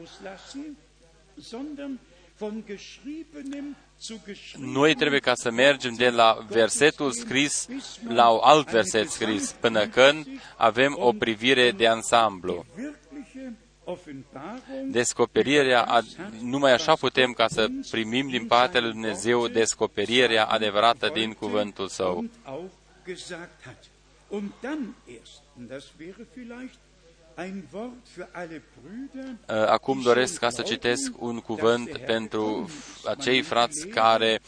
Noi trebuie ca să mergem de la versetul scris la un alt verset scris, până când avem o privire de ansamblu. Descoperirea, numai așa putem ca să primim din partea lui Dumnezeu descoperirea adevărată din cuvântul Său. ein Wort für alle Brüder, Uh, Acum doresc ca să citesc un cuvânt pentru acei frați care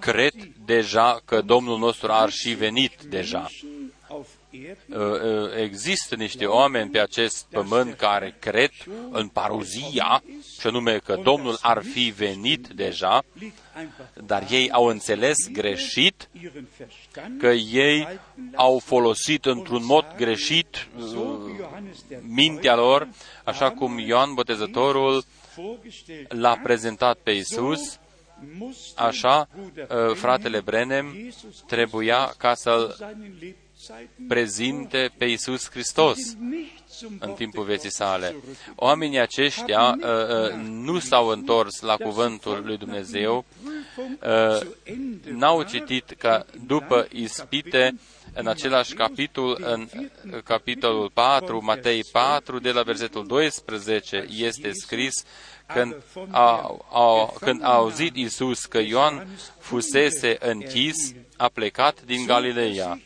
cred deja că Domnul nostru ar și venit deja. Există niște oameni pe acest pământ care cred în paruzia, și anume că Domnul ar fi venit deja, liegt einfach dar ei au înțeles greșit ihren Verstand că ei au folosit într-un mod greșit so uh, wie Johannes der mintea lor, așa cum Ioan Botezătorul vorgestellt l-a hat, prezentat pe Isus, așa uh, fratele Brenem trebuia ca să-l prezinte pe Isus Hristos în timpul vieții sale. Oamenii aceștia uh, uh, nu s-au întors la cuvântul lui Dumnezeu, uh, n-au citit că după ispite, în același capitol, în capitolul 4, Matei 4, de la versetul 12, este scris când a, a, când a auzit Isus că Ioan fusese închis, a plecat din Galileea.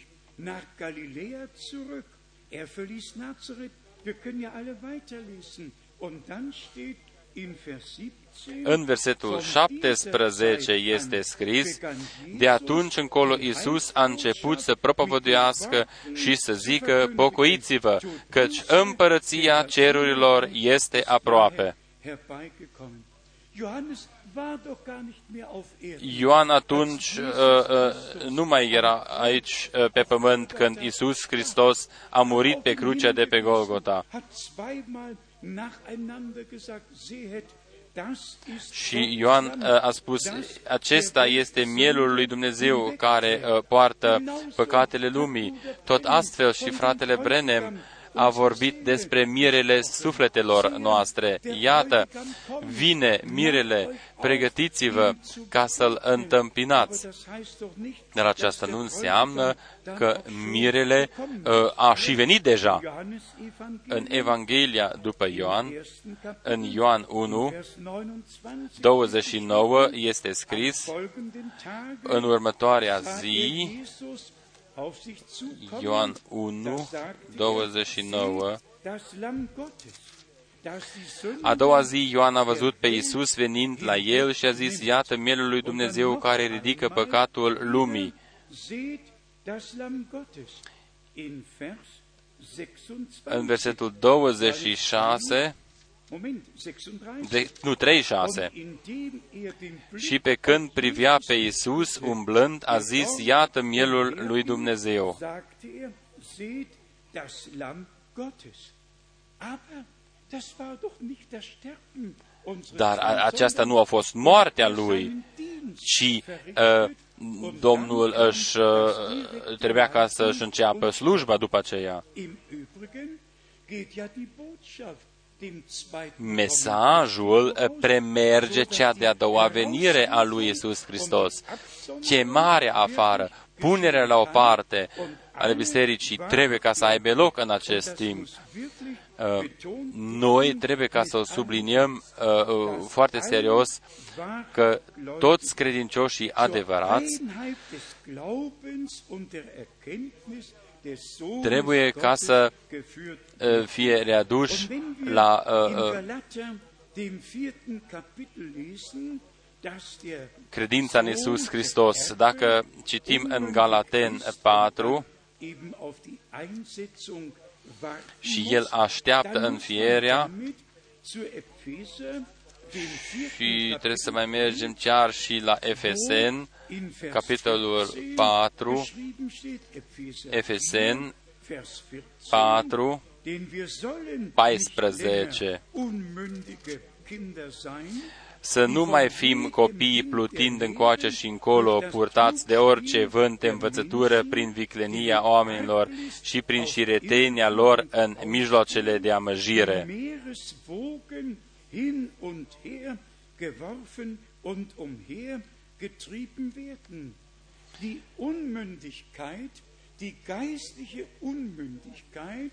Nach Galiläa zurück. Er verließ Nazareth. Wir können ja alle weiterlesen. Und dann steht in Vers 17, În versetul 17 este scris, de atunci încolo Isus a început să propovăduiască și să zică, pocăiți-vă, căci împărăția cerurilor este aproape. Herbeigekommen. Johannes war doch gar nicht mehr auf Erden. Ioan atunci uh, uh, nu mai era aici uh, pe pământ când Isus Hristos a murit pe crucea de pe Golgota. Hat zweimal nacheinander gesagt, sehet, das ist Și Ioan uh, a spus, acesta este mielul lui Dumnezeu care uh, poartă păcatele lumii. Tot astfel și fratele Brenem a vorbit despre mirele sufletelor noastre. Iată, vine mirele, pregătiți-vă ca să-l întâmpinați. das heißt doch nicht, Dar aceasta nu înseamnă că mirele uh, a și venit deja. Johannes În Evangelium, Evanghelia după Ioan, ersten Kapitel, în Ioan 1, Vers 29, 29, este scris, folgenden Tagen în următoarea sah er zi, Jesus auf sich zukommen, Ioan 1, 29, das Lamm Gottes, das die Sünde a doua zi Ioan a văzut pe Isus venind la el și a zis, iată mielul lui Dumnezeu care ridică păcatul lumii. Seht das Lamm Gottes. In Vers 26. În versetul 26, Moment, 36. De, nu, 36, Und indem er den Blick și pe când privea pe Isus umblând, a zis, iată mielul lui Dumnezeu. sagte er, seht das Lamm Gottes. Aber das war doch nicht das Sterben unseres Dar a- Herrn, aceasta sondern nu a fost moartea lui, seinen Dienst ci verrichtet. uh, Domnul își, uh, trebuia ca să își înceapă slujba după aceea. Im Übrigen geht ja die Botschaft dem zweiten Mesajul uh, premerge cea de-a doua venire a lui Isus Hristos. Chemarea afară, punerea la o parte ale bisericii trebuie ca să aibă loc în acest timp. Uh, Noi trebuie ca să o subliniem uh, uh, foarte serios că toți credincioșii adevărați trebuie ca să uh, fie readuși la uh, uh, credința în Isus Hristos. Dacă citim în Galaten 4, și el așteaptă înfierea și trebuie să mai mergem chiar și la Efesen, capitolul 4, Efesen 4, 14. Să nu mai fim copii plutind încoace și încolo, purtați de orice vânt de învățătură prin viclenia oamenilor și prin șiretenia lor în mijloacele de amăjire. Meereswogen hin und her geworfen und umher getrieben werden. Die Unmündigkeit, die geistliche Unmündigkeit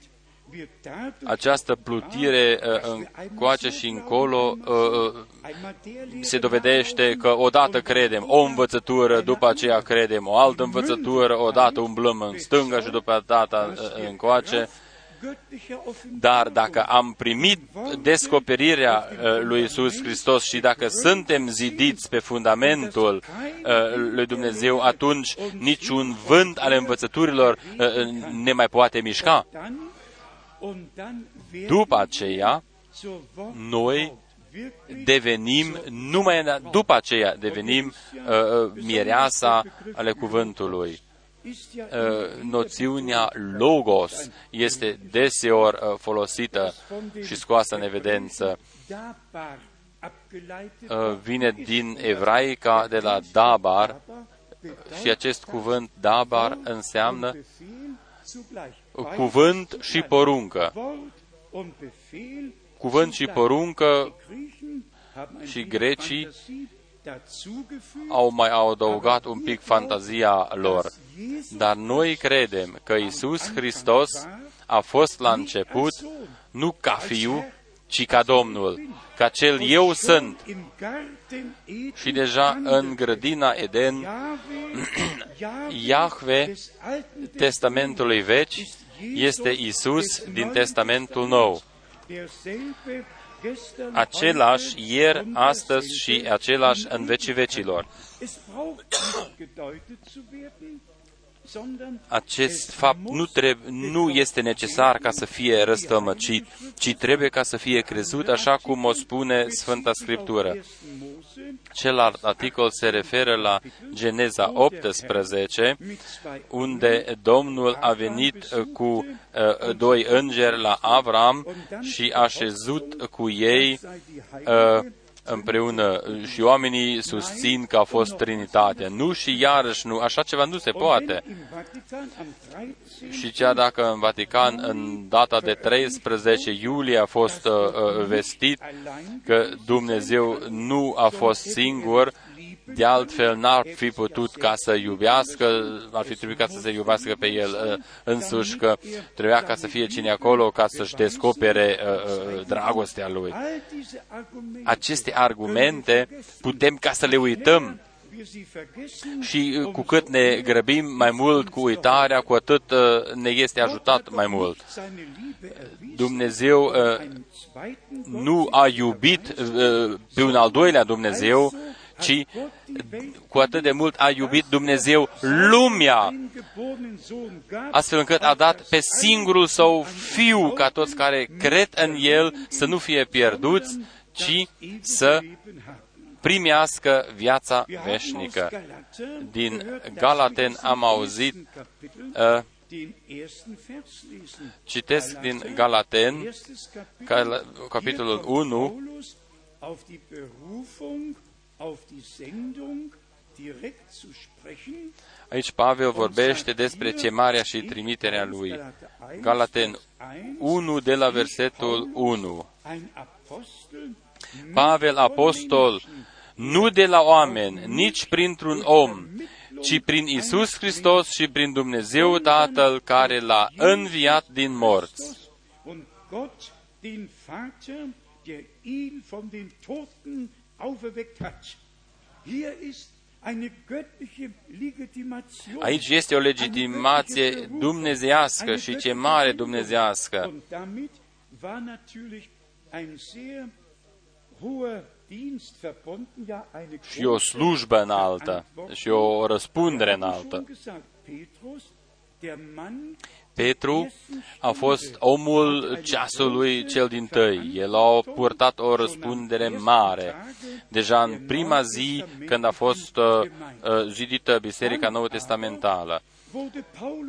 wird dadurch Această plutire uh, încoace și încolo uh, uh, se dovedește că odată credem o învățătură, după aceea credem o altă învățătură, odată umblăm în stânga și după data uh, încoace. Dar dacă am primit descoperirea uh, lui Isus Hristos și dacă suntem zidiți pe fundamentul uh, lui Dumnezeu, atunci niciun vânt al învățăturilor uh, ne mai poate mișca. După aceea, noi devenim, numai după aceea devenim uh, mireasa ale cuvântului. Uh, noțiunea logos este deseori uh, folosită și scoasă în evidență. Uh, vine din evraica de la dabar și acest cuvânt dabar înseamnă cuvânt și poruncă. Cuvânt și poruncă și grecii au mai adăugat un pic fantazia lor. Dar noi credem că Isus Hristos a fost la început nu ca fiu, ci ca Domnul, ca cel eu sunt. Și deja în grădina Eden, Iahve, Testamentului vechi, este Isus din Testamentul nou același ieri, astăzi și același în vecii vecilor. Acest fapt nu, trebuie, nu este necesar ca să fie răstămăcit, ci trebuie ca să fie crezut așa cum o spune Sfânta Scriptură. Celălalt articol se referă la Geneza 18, unde Domnul a venit cu uh, doi îngeri la Avram și a șezut cu ei uh, împreună și oamenii susțin că a fost Trinitatea. Nu și iarăși nu, așa ceva nu se poate. Și chiar dacă în Vatican, în data de 13 iulie, a fost uh, uh, vestit că Dumnezeu nu a fost singur, de altfel n-ar fi putut ca să iubească, ar fi trebuit ca să se iubească pe el uh, însuși, că trebuia ca să fie cine acolo ca să-și descopere uh, uh, dragostea lui. Aceste argumente putem ca să le uităm și cu cât ne grăbim mai mult cu uitarea, cu atât ne este ajutat mai mult. Dumnezeu nu a iubit pe un al doilea Dumnezeu, ci cu atât de mult a iubit Dumnezeu lumea, astfel încât a dat pe singurul său fiu ca toți care cred în el să nu fie pierduți, ci să primească viața veșnică. Din Galaten am auzit, uh, citesc din Galaten, capitolul 1, Aici Pavel vorbește despre chemarea și trimiterea lui. Galaten 1 de la versetul 1. Pavel, apostol, nu de la oameni, nici printr-un om, ci prin Isus Hristos și prin Dumnezeu Tatăl care l-a înviat din morți. Aici este o legitimație dumnezească și ce mare dumnezească. Și o slujbă înaltă și o răspundere înaltă. Petru a fost omul ceasului cel din tăi. El a purtat o răspundere mare. Deja în prima zi, când a fost uh, uh, zidită Biserica Nouă Testamentală.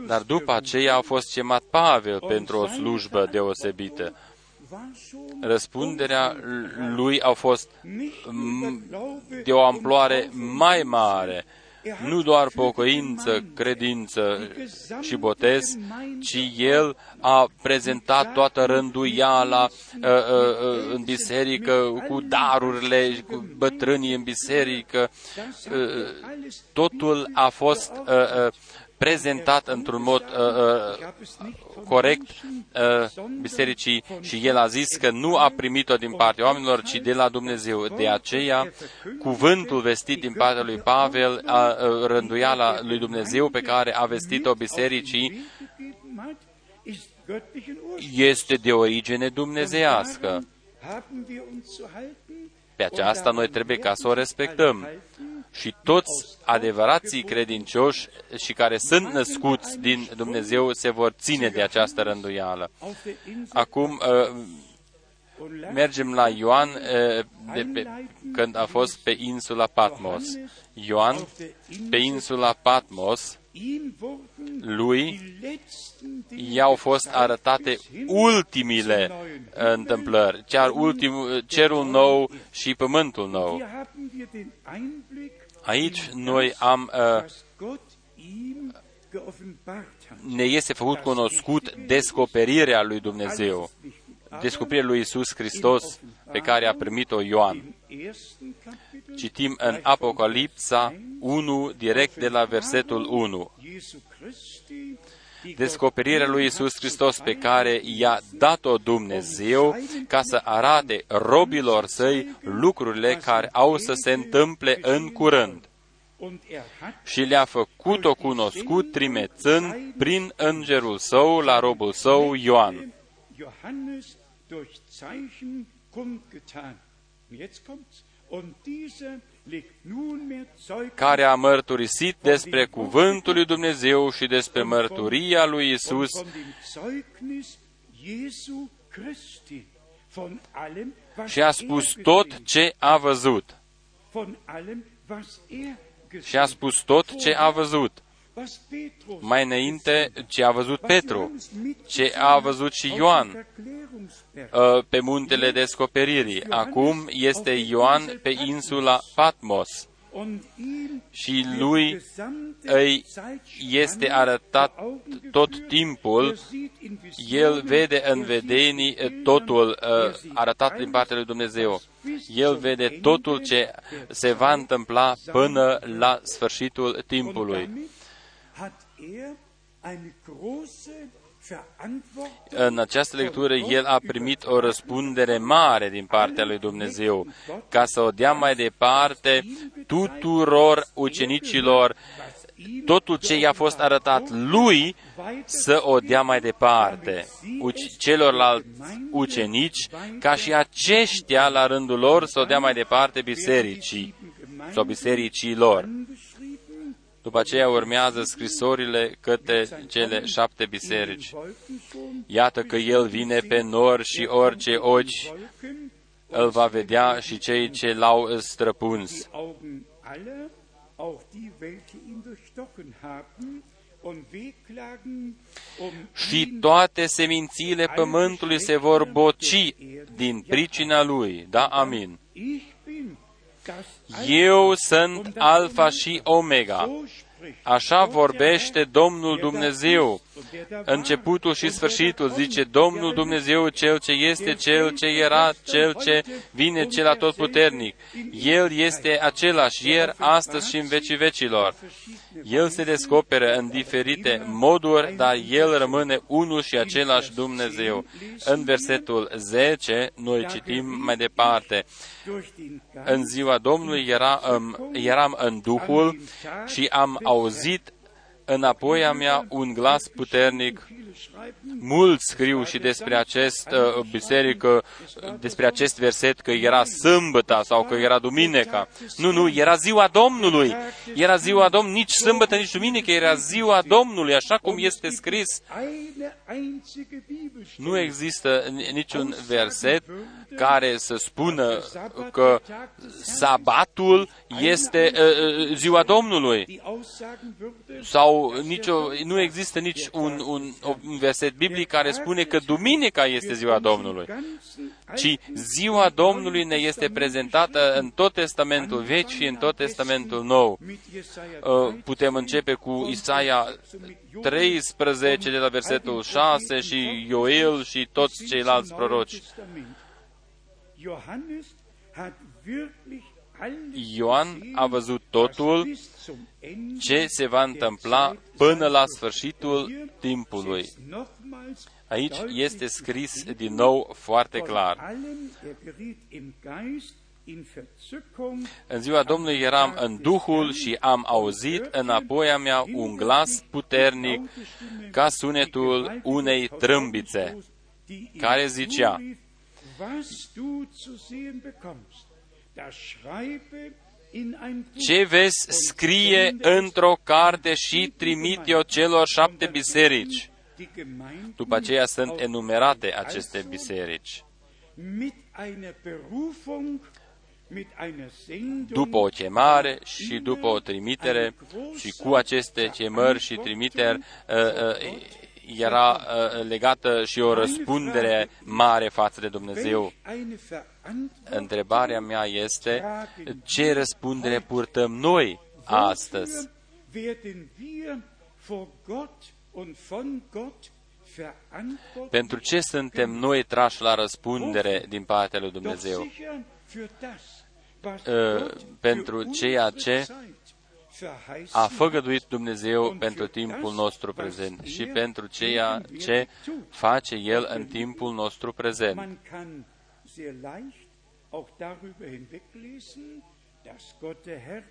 Dar după aceea a fost chemat Pavel pentru o slujbă deosebită. Răspunderea lui a fost de o amploare mai mare nu doar pocăință, credință și botez, ci el a prezentat toată rânduiala uh, uh, uh, în biserică, cu darurile, cu bătrânii în biserică. Uh, totul a fost uh, uh, prezentat într-un mod uh, uh, corect uh, bisericii și el a zis că nu a primit-o din partea oamenilor, ci de la Dumnezeu. De aceea, cuvântul vestit din partea lui Pavel, a, uh, rânduiala lui Dumnezeu pe care a vestit-o bisericii, este de origine dumnezeiască. Daran haben wir uns zu halten. Pe aceasta noi trebuie ca să o respectăm. Și toți adevărații credincioși și care sunt născuți din Dumnezeu se vor ține de această rânduială. Auf der Insel Acum uh, und lasst mergem la Ioan uh, de pe, când a fost pe insula Patmos. Ioan, pe insula Patmos, ihm wurden lui die letzten Dinge i-au fost arătate ultimile întâmplări, chiar ultimul, cerul nou și pământul nou. Aici noi am, uh, was Gott ihm geoffenbart hat. ne este făcut cunoscut descoperirea lui Dumnezeu, Alles wichtig. Aber descoperirea lui Isus Hristos pe care a primit-o Ioan. im ersten Kapitel Citim în Apocalipsa 1, direct de la versetul 1. Jesu Christi, die Descoperirea lui Isus Hristos pe care i-a dat-o Dumnezeu ca să arate robilor săi lucrurile care au să se întâmple în curând. und er hat și le-a făcut-o cunoscut trimețând prin îngerul său la robul său Ioan. Johannes durch Zeichen kundgetan. Und Jetzt kommt's. Und dieser legt nunmehr Zeugnis care a mărturisit despre cuvântul lui Dumnezeu și despre mărturia lui und Isus von dem Zeugnis Jesu Christi. Von allem, was și a spus er tot gesehen, ce a văzut. von allem, was er Și a spus tot ce a văzut. Was Petrus Mai înainte ce a văzut was Petru, Johannes mit ce a văzut și Ioan auf dem Verklärungsberg. uh, pe muntele descoperirii. Acum este Ioan pe insula Patmos Und ihm și wird lui gesamte îi Zeitspanne este arătat vor Augen tot geführt. timpul Er sieht in Visionen, El vede în er sieht vedenii in Bildern, totul er uh, sieht arătat din alles, partea lui Dumnezeu. was bis El zum vede Ende totul ce der se va Zeit întâmpla sein până wird. la sfârșitul Und timpului. În această lectură, el a primit o răspundere mare din partea lui Dumnezeu, ca să o dea mai departe tuturor ucenicilor, totul ce i-a fost arătat lui, să o dea mai departe uci- celorlalți ucenici, ca și aceștia, la rândul lor, să o dea mai departe bisericii sau bisericilor. După aceea urmează scrisorile către cele șapte biserici. Iată că El vine pe nor și orice ochi îl va vedea și cei ce l-au străpuns. die Augen aller, auch die, welche ihn durchstochen haben und wehklagen um Și ihn toate semințiile pământului se vor boci din pricina lui. Da, amin. Ich bin das Eu sunt Alfa și Omega. So spricht Așa vorbește Domnul Dumnezeu. Începutul și sfârșitul, zice Domnul Dumnezeu, Cel ce este, Cel ce era, Cel ce vine, Cel atotputernic. El este același ieri, astăzi și în vecii vecilor. El se descoperă în diferite moduri, dar El rămâne unul și același Dumnezeu. În versetul 10, noi citim mai departe. durch den În ziua Domnului era, um, eram în Duhul și am auzit înapoi a mea un glas puternic. viele schreiben, Mulți scriu și despre acest uh, biserică, despre acest verset că era sâmbătă sau că era duminica. Nu, nu, era ziua Domnului. Era ziua Domnului, nici sâmbătă, nici duminică, era ziua Domnului, așa cum este scris. eine einzige Bibelstelle. Nu există ni- niciun verset care să spună că sabatul este uh, uh, ziua Domnului. Die Aussagen würde Sau nicio, nu există nici un, un, un verset biblic care spune că duminica este ziua Domnului, ci ziua Domnului ne este prezentată în tot Testamentul Vechi și în tot Testamentul Nou. mit Jesaja Uh, Putem începe cu Isaia 13 de la versetul 6 și Ioel și toți ceilalți proroci. Ioan gesehen, a văzut was totul bis zum Ende ce se va der întâmpla Zeit până la sein sfârșitul wird. Hier timpului. steht nochmals Aici deutlich este scris geschrieben, din nou foarte von clar. allem er geriet im Geist in Verzückung, În ziua Domnului eram în Duhul și am auzit înapoi a mea un glas puternic ca sunetul unei trâmbițe. die ihm care zicea, Ce vezi und scrie sende es într-o carte și trimit eu celor șapte biserici. die Gemeinden După aceea sunt auf enumerate aceste biserici. mit einer Berufung, mit einer Sendung, După o chemare și după o trimitere și cu aceste chemări și trimiteri uh, uh, era uh, legată și o răspundere mare față de Dumnezeu. welch eine Verantwortung Întrebarea mea este ce răspundere purtăm noi astăzi? Wofür werden wir vor Gott und von Gott verantwortlich? Pentru ce suntem noi trași la răspundere din partea lui Doch Dumnezeu? sicher für das, was Uh, Gott pentru für ceea unsere ce Zeit verheißen A hat. făgăduit Dumnezeu pentru timpul nostru prezent și pentru ceea ce face El în timpul nostru prezent. Man kann sehr leicht auch darüber hinweglesen, dass Gott der Herr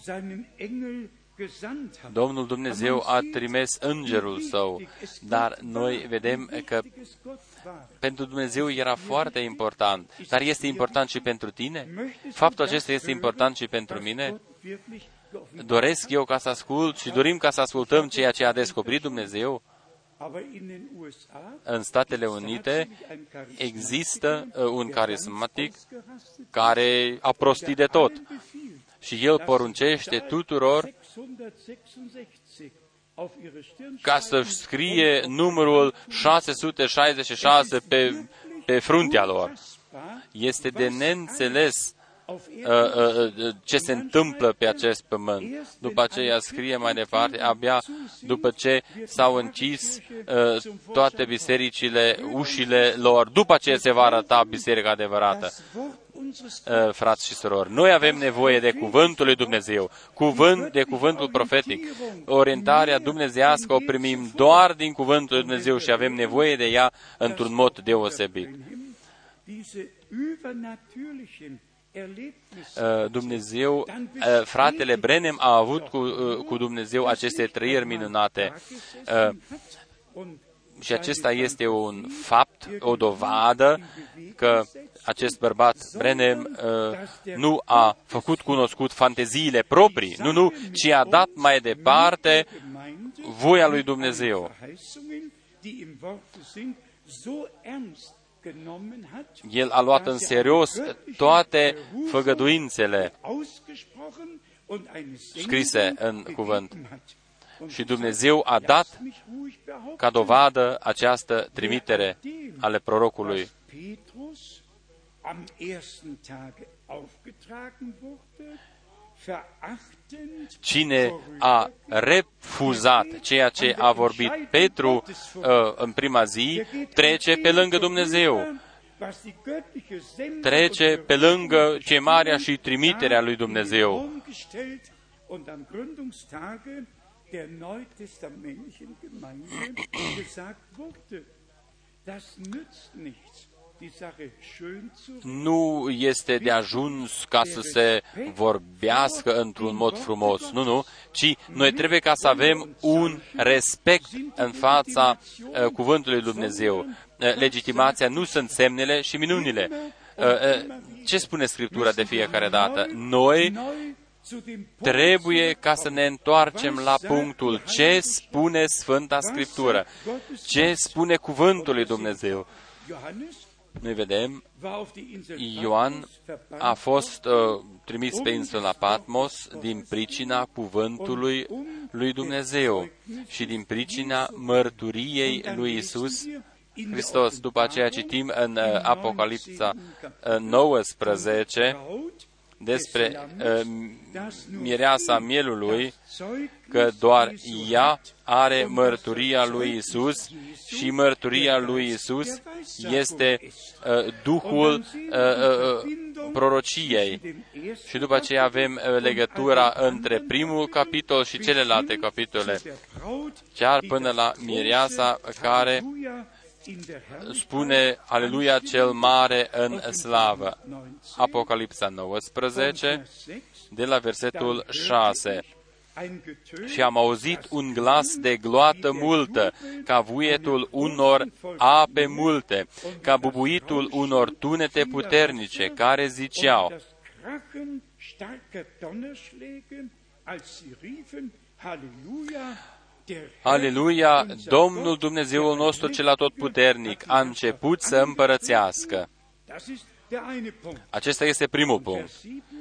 seinen Engel gesandt hat. Domnul Dumnezeu a trimis îngerul său, dar noi vedem că pentru Dumnezeu era foarte important, dar este important și pentru tine? Faptul acesta este important și pentru mine? Doresc eu ca să ascult și dorim ca să ascultăm ceea ce a descoperit Dumnezeu? În Statele Unite există uh, un carismatic care a prostit de tot și el poruncește tuturor ca să scrie numărul 666 pe, pe fruntea lor. Este de neînțeles uh, uh, uh, ce se întâmplă pe acest pământ. După aceea scrie mai departe, abia după ce s-au închis uh, toate bisericile, ușile lor, după ce se va arăta biserica adevărată. Uh, frați și surori, noi avem nevoie de cuvântul lui Dumnezeu, cuvânt de cuvântul profetic. Orientarea dumnezească o primim doar din cuvântul lui Dumnezeu și avem nevoie de ea într-un mod deosebit. Uh, Dumnezeu, uh, fratele Brenem a avut cu, uh, cu Dumnezeu aceste trăiri minunate. Și acesta este un fapt, o dovadă că acest bărbat Brenem nu a făcut cunoscut fanteziile proprii, nu, nu, ci a dat mai departe voia lui Dumnezeu. El a luat în serios toate făgăduințele scrise în cuvânt. Și Dumnezeu a dat ca dovadă această trimitere ale prorocului. Cine a refuzat ceea ce a vorbit Petru uh, în prima zi, trece pe lângă Dumnezeu. Trece pe lângă chemarea și trimiterea lui Dumnezeu. Der neutestamentlichen Gemeinde gesagt wurde. Das nützt nichts. Nu este de ajuns ca să se vorbească într-un mod frumos, nu, nu, ci noi trebuie ca să avem un respect în fața uh, cuvântului Dumnezeu. Uh, legitimația nu sunt semnele și minunile. Uh, uh, ce spune Scriptura de fiecare dată? Noi trebuie ca să ne întoarcem la punctul ce spune Sfânta Scriptură, ce spune Cuvântul lui Dumnezeu. Noi vedem, Ioan a fost uh, trimis pe insula Patmos din pricina cuvântului lui Dumnezeu și din pricina mărturiei lui Isus Hristos. După aceea citim în uh, Apocalipsa uh, 19 despre uh, mireasa mielului, că doar ea are mărturia lui Isus și mărturia lui Isus este uh, Duhul uh, uh, prorociei. Și după aceea avem uh, legătura între primul capitol și celelalte capitole, chiar până la mireasa care spune Aleluia cel mare în slavă. Apocalipsa 19, de la versetul 6. ein Getön, și am auzit un glas de gloată multă, ca vuietul unor ape multe, ca bubuitul unor tunete puternice, care ziceau, und das Krachen starker Donnerschläge, als sie riefen, Halleluja, der Herr, Aleluia, unser Domnul Gott, Dumnezeul der nostru cel atotputernic a început să împărățească. Das ist der eine Punct. Acesta este primul punct.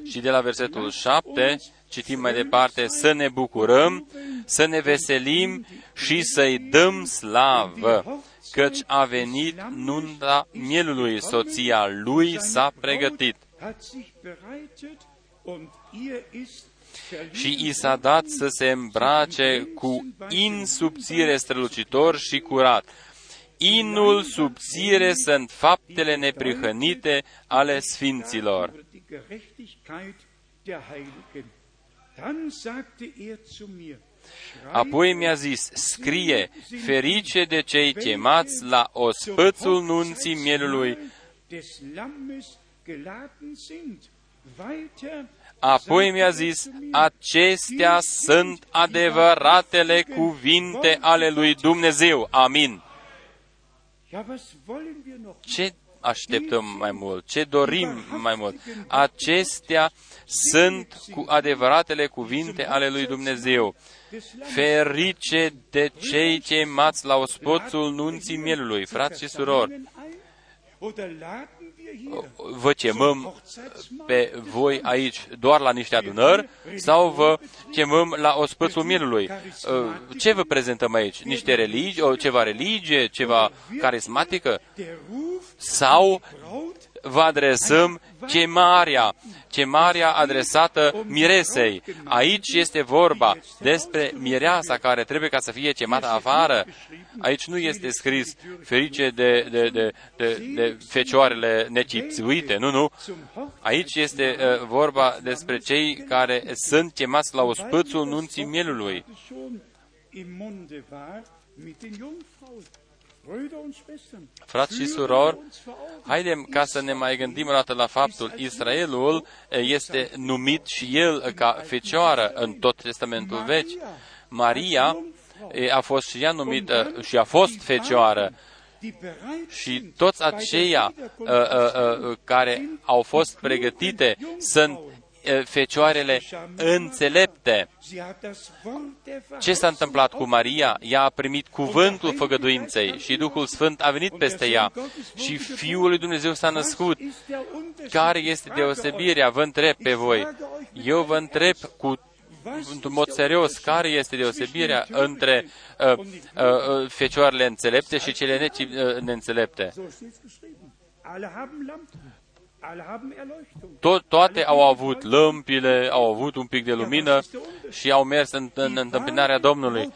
Și de la versetul 7 citim mai departe, să ne bucurăm, să ne veselim și să-i dăm slavă, căci a venit nunta mielului, soția lui s-a pregătit. Hat sich bereitet und ihr ist Și i s-a dat să se îmbrace cu in subțire strălucitor și curat. Inul subțire sunt faptele neprihănite ale sfinților. über die Gerechtigkeit der Heiligen. Dann sagte er zu mir, Apoi mi-a zis, scrie, ferice de cei chemați la ospățul nunții mielului. Des Lammes geladen sind. Weiter Apoi mi-a zis, acestea sunt adevăratele cuvinte ale lui Dumnezeu. Amin. Ja, was wollen wir noch? Ce așteptăm mai mult? Ce dorim mai mult? Acestea sunt cu adevăratele cuvinte ale lui Dumnezeu. Ferice de cei chemați la ospățul nunții mielului, frați și surori. Oder laden wir hier vă chemăm pe voi aici doar la niște adunări sau vă chemăm la ospățul mielului? Uh, Ce vă prezentăm aici? Niște religii, o, ceva religie, ceva carismatică? der Ruf Sau Braut vă adresăm chemarea, chemarea adresată miresei. Aici este vorba despre mireasa care trebuie ca să fie chemată afară. Aici nu este scris ferice de, de, de, de, de fecioarele necipțuite, nu, nu. Aici este uh, vorba despre cei care sunt chemați la ospățul nunții mielului. Schon im Munde war mit den Jungfrauen. Brüder und Schwestern, Frați și führen surori, wir uns vor Augen. haidem ca să ne mai gândim o dată la faptul, Israelul eh, este numit și el ca fecioară în tot Testamentul Vechi. Maria eh, a fost și ea numită și a fost fecioară Die bereit și sind, toți bei der aceia uh, Wiederkunft uh, uh, care au fost pregătite sunt uh, fecioarele înțelepte. Sie hat das Wort der Ce s-a întâmplat cu Maria? Ea a primit cuvântul făgăduinței și Duhul Sfânt a venit peste ea și Fiul lui Dumnezeu s-a născut. Care este deosebirea? Vă întreb pe voi. Eu vă întreb cu într-un mod serios, care este deosebirea între uh, uh, uh, fecioarele înțelepte și cele neci, uh, neînțelepte? So steht geschrieben. Alle haben Lampen, alle haben Erleuchtung. To- toate au avut lămpile, au avut un pic de lumină și au mers în, în întâmpinarea Domnului.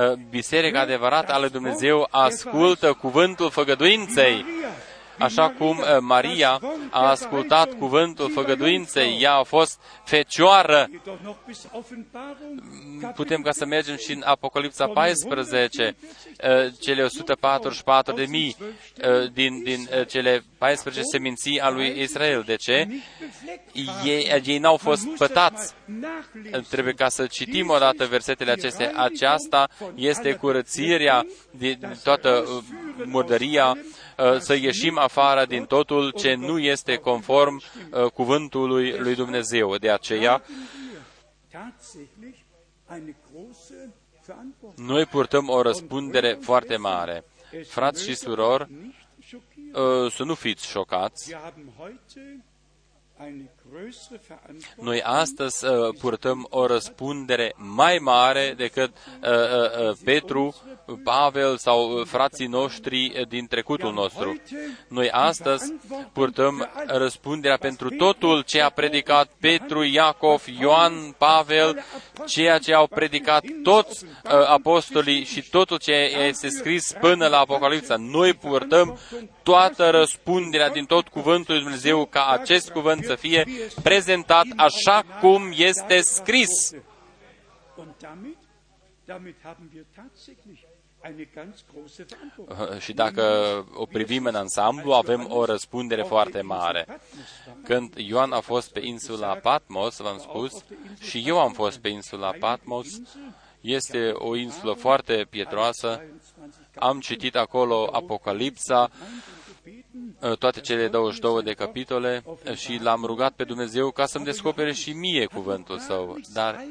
Uh, Biserica adevărată a lui Dumnezeu ascultă cuvântul făgăduinței. Maria, Așa cum uh, Maria a ascultat cuvântul făgăduinței, ea a fost fecioară. jedoch noch bis Offenbarung, Putem ca să mergem și în Apocalipsa 14, uh, cele 144 de mii uh, din, din uh, cele 14 seminții a lui Israel. De ce? Ei, ei n-au fost pătați. Trebuie ca să citim odată versetele acestea. Aceasta este curățirea din toată uh, murdăria, uh, să ieșim afară din totul ce nu este conform uh, cuvântului lui Dumnezeu. De aceea, tatsächlich eine große Verantwortung. noi purtăm o răspundere foarte mare. Frați și surori, Nicht schockieren. uh, să nu fiți șocați. Wir haben heute eine größere Verantwortung. Noi astăzi uh, purtăm o răspundere mai mare decât uh, uh, uh, Petru, Pavel sau uh, frații noștri uh, din trecutul nostru. Noi astăzi purtăm răspunderea pentru totul ce a predicat Petru, Iacov, Ioan, Pavel, ceea ce au predicat toți uh, apostolii și totul ce este scris până la Apocalipsa. Noi purtăm toată răspunderea din tot cuvântul lui Dumnezeu ca acest cuvânt să fie prezentat așa cum este scris. Und damit, damit haben wir tatsächlich eine ganz große Verantwortung. Și dacă o privim în ansamblu, avem o răspundere foarte mare. Când Ioan a fost pe insula Patmos, v-am spus, și eu am fost pe insula Patmos, este o insulă foarte pietroasă. Am citit acolo Apocalipsa, toate cele 22 de capitole și l-am rugat pe Dumnezeu ca să-mi descopere și mie cuvântul său. Dar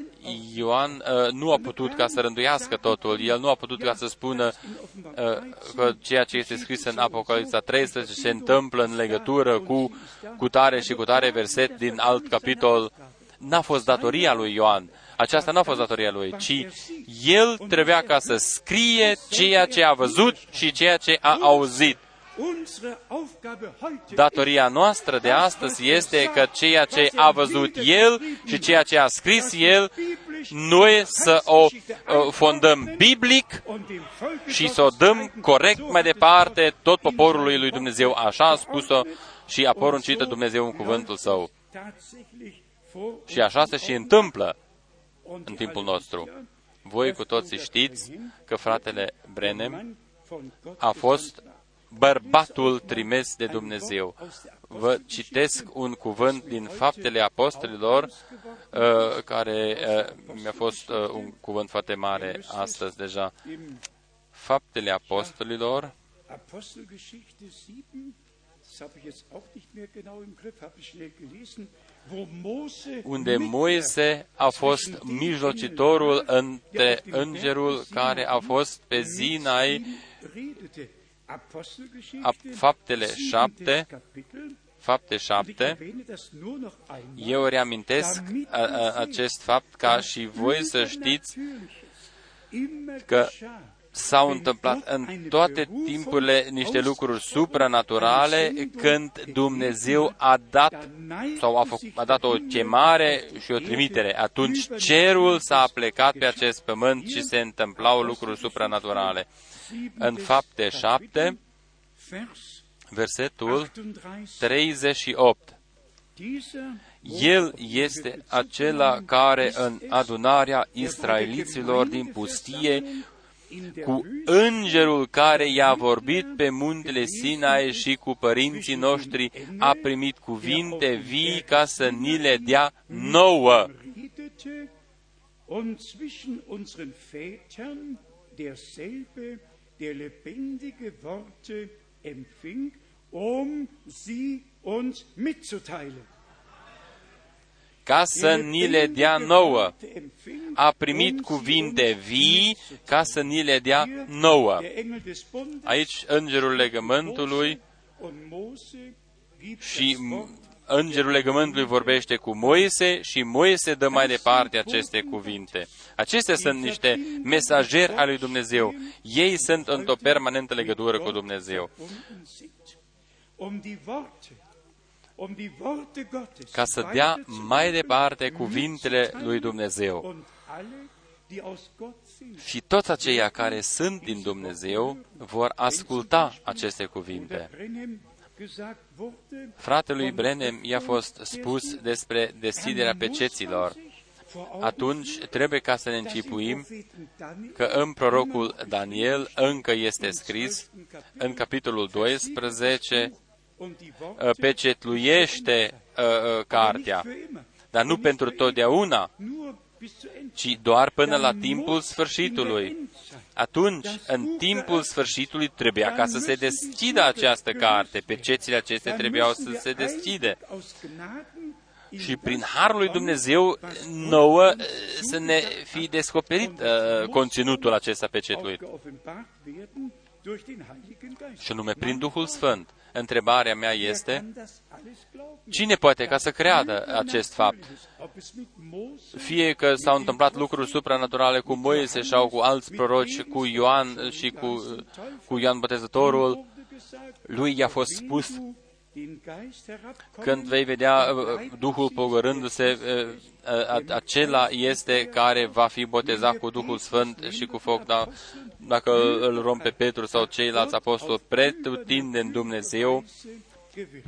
Ioan uh, nu a putut ca să rânduiască totul. El nu a putut ca să spună uh, că ceea ce este scris în Apocalipsa 13 se întâmplă în legătură cu, cu tare și cu tare verset din alt capitol. N-a fost datoria lui Ioan. Aceasta nu a fost datoria lui, ci el trebuia ca să scrie ceea ce a văzut și ceea ce a auzit. Datoria noastră de astăzi este că ceea ce a văzut El și ceea ce a scris El, noi să o fondăm biblic și să o dăm corect mai departe tot poporului lui Dumnezeu. Așa a spus-o și a poruncită Dumnezeu în cuvântul Său. Și așa se și întâmplă în timpul nostru. Voi cu toții știți că fratele Brenem a fost bărbatul trimis de Dumnezeu. Vă citesc un cuvânt din Faptele Apostolilor, uh, care uh, mi-a fost uh, un cuvânt foarte mare astăzi deja. Faptele Apostolilor, unde Moise a fost mijlocitorul între îngerul care a fost pe Sinai Faptele 7, fapte 7, eu reamintesc a, a, acest fapt ca și voi să știți că s-au întâmplat în toate timpurile niște lucruri supranaturale când Dumnezeu a dat sau a, făcut, a dat o chemare și o trimitere. Atunci cerul s-a plecat pe acest pământ și se întâmplau lucruri supranaturale în fapte 7, versetul 38. El este acela care în adunarea israeliților din pustie, cu îngerul care i-a vorbit pe muntele Sinai și cu părinții noștri, a primit cuvinte vii ca să ni le dea nouă. Und zwischen unseren Vätern derselbe der lebendige Worte empfing, um sie uns mitzuteilen. Ca să ni le dea nouă. A primit cuvinte vii ca să ni le dea nouă. Aici îngerul legământului și îngerul legământului vorbește cu Moise și Moise dă mai departe aceste cuvinte. Acestea sunt niște mesageri al lui Dumnezeu. Ei sunt într-o permanentă legătură cu Dumnezeu. Ca să dea mai departe cuvintele lui Dumnezeu. Și toți aceia care sunt din Dumnezeu vor asculta aceste cuvinte. Fratelui Brenem i-a fost spus despre deschiderea peceților. Atunci trebuie ca să ne închipuim că în prorocul Daniel încă este scris, în capitolul 12, pecetluiește uh, uh, cartea, dar nu pentru totdeauna, ci doar până la timpul sfârșitului. Atunci, în timpul sfârșitului, trebuia ca să se deschidă această carte. Pecețile acestea trebuiau să se deschide. Și prin Harul lui Dumnezeu nouă să ne fi descoperit uh, conținutul acesta pecetului. Și nume prin Duhul Sfânt. Întrebarea mea este, cine poate ca să creadă acest fapt? Fie că s-au întâmplat lucruri supranaturale cu Moise sau cu alți proroci, cu Ioan și cu, cu Ioan Botezătorul, lui i-a fost spus când vei vedea uh, Duhul pogorându-se, uh, uh, acela este care va fi botezat cu Duhul Sfânt și cu foc, dar dacă îl rom pe Petru sau ceilalți apostoli, pretutinde în Dumnezeu,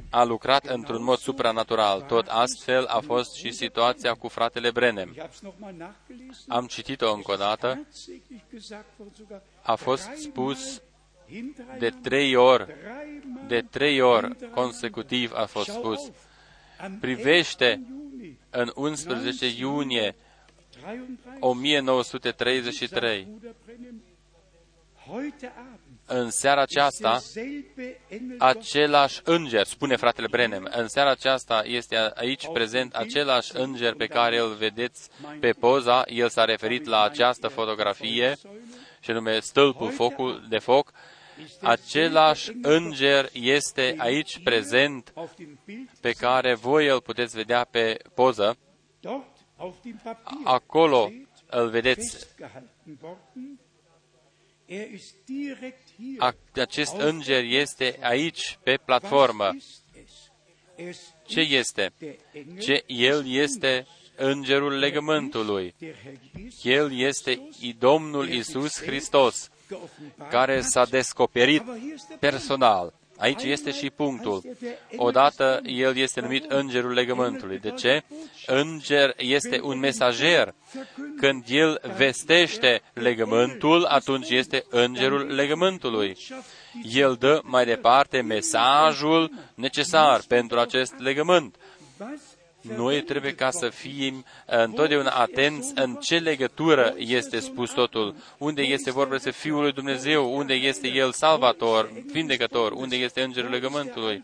a lucrat într-un mod supranatural. Tot astfel a fost și situația cu fratele Brenem. Ich habe es nochmal nachgelesen. Am citit-o încă o dată. Tatsächlich gesagt worden, sogar A fost dreimal spus hintereinander, de trei ori, dreimal de trei ori hintereinander. consecutiv a fost Schau spus. auf, am Privește 11. Juni în 11 iunie 33 1933, Bruder Brennem, heute Abend în seara aceasta, ist derselbe Engel același înger, spune fratele Brenem, în seara aceasta este aici prezent același înger pe care îl vedeți pe poza, el s-a referit la această fotografie, și anume stâlpul focul de foc, același înger este aici prezent auf dem Bild pe care voi îl puteți vedea pe poză. dort auf dem Papier Acolo steht, îl vedeți. festgehalten worden. Er ist direkt hier. A- Acest înger este aici pe platformă. Was ist es? Es Ce ist este? der Engel Ce el este îngerul legământului. der Herr Jesus El este i- Domnul Isus Hristos, geoffenbart care hat. s-a descoperit Aber hier ist der Punkt. personal. Aici este și punctul. Odată el este numit îngerul legământului. De ce? Înger este un mesager. Când el vestește legământul, atunci este îngerul legământului. El dă mai departe mesajul necesar pentru acest legământ. Was Noi trebuie ca să fim uh, întotdeauna atenți în ce legătură este spus totul, unde este vorba despre Fiul lui Dumnezeu, unde este El salvator, vindecător, unde este Îngerul legământului,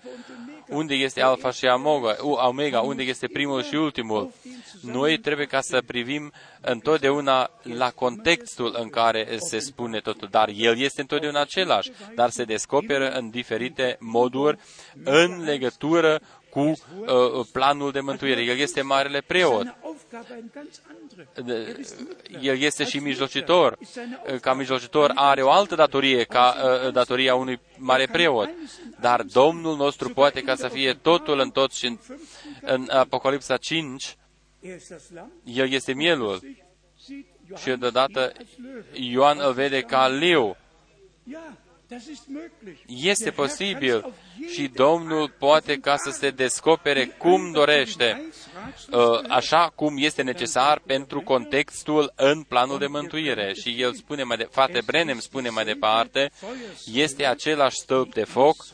unde este Alfa și Omega, Omega, unde este primul și ultimul. Noi trebuie ca să privim întotdeauna la contextul în care se spune totul, dar El este întotdeauna același, dar se descoperă în diferite moduri în legătură cu uh, planul de mântuire. El este marele preot. seine Aufgabe eine ganz andere. Er ist Mittler. El este și Als mijlocitor. Mittler ist seine Ca Aufgabe. mijlocitor are o altă datorie ca uh, datoria unui mare preot. Dar Domnul nostru poate ca să fie totul în tot și în, în Apocalipsa 5, Er ist das Lamm. El este mielul. Sich sieht Și Johannes deodată ihn als Löwe. Ioan îl vede ca leu. Ja, das ist möglich. Este Der Herr posibil kann's auf și jede Domnul Art poate ca să offenbaren. se descopere cum dorește, uh, așa cum este necesar pentru contextul în planul de mântuire. Și el spune mai de, frate Brenem spune mai departe, este același stâlp de foc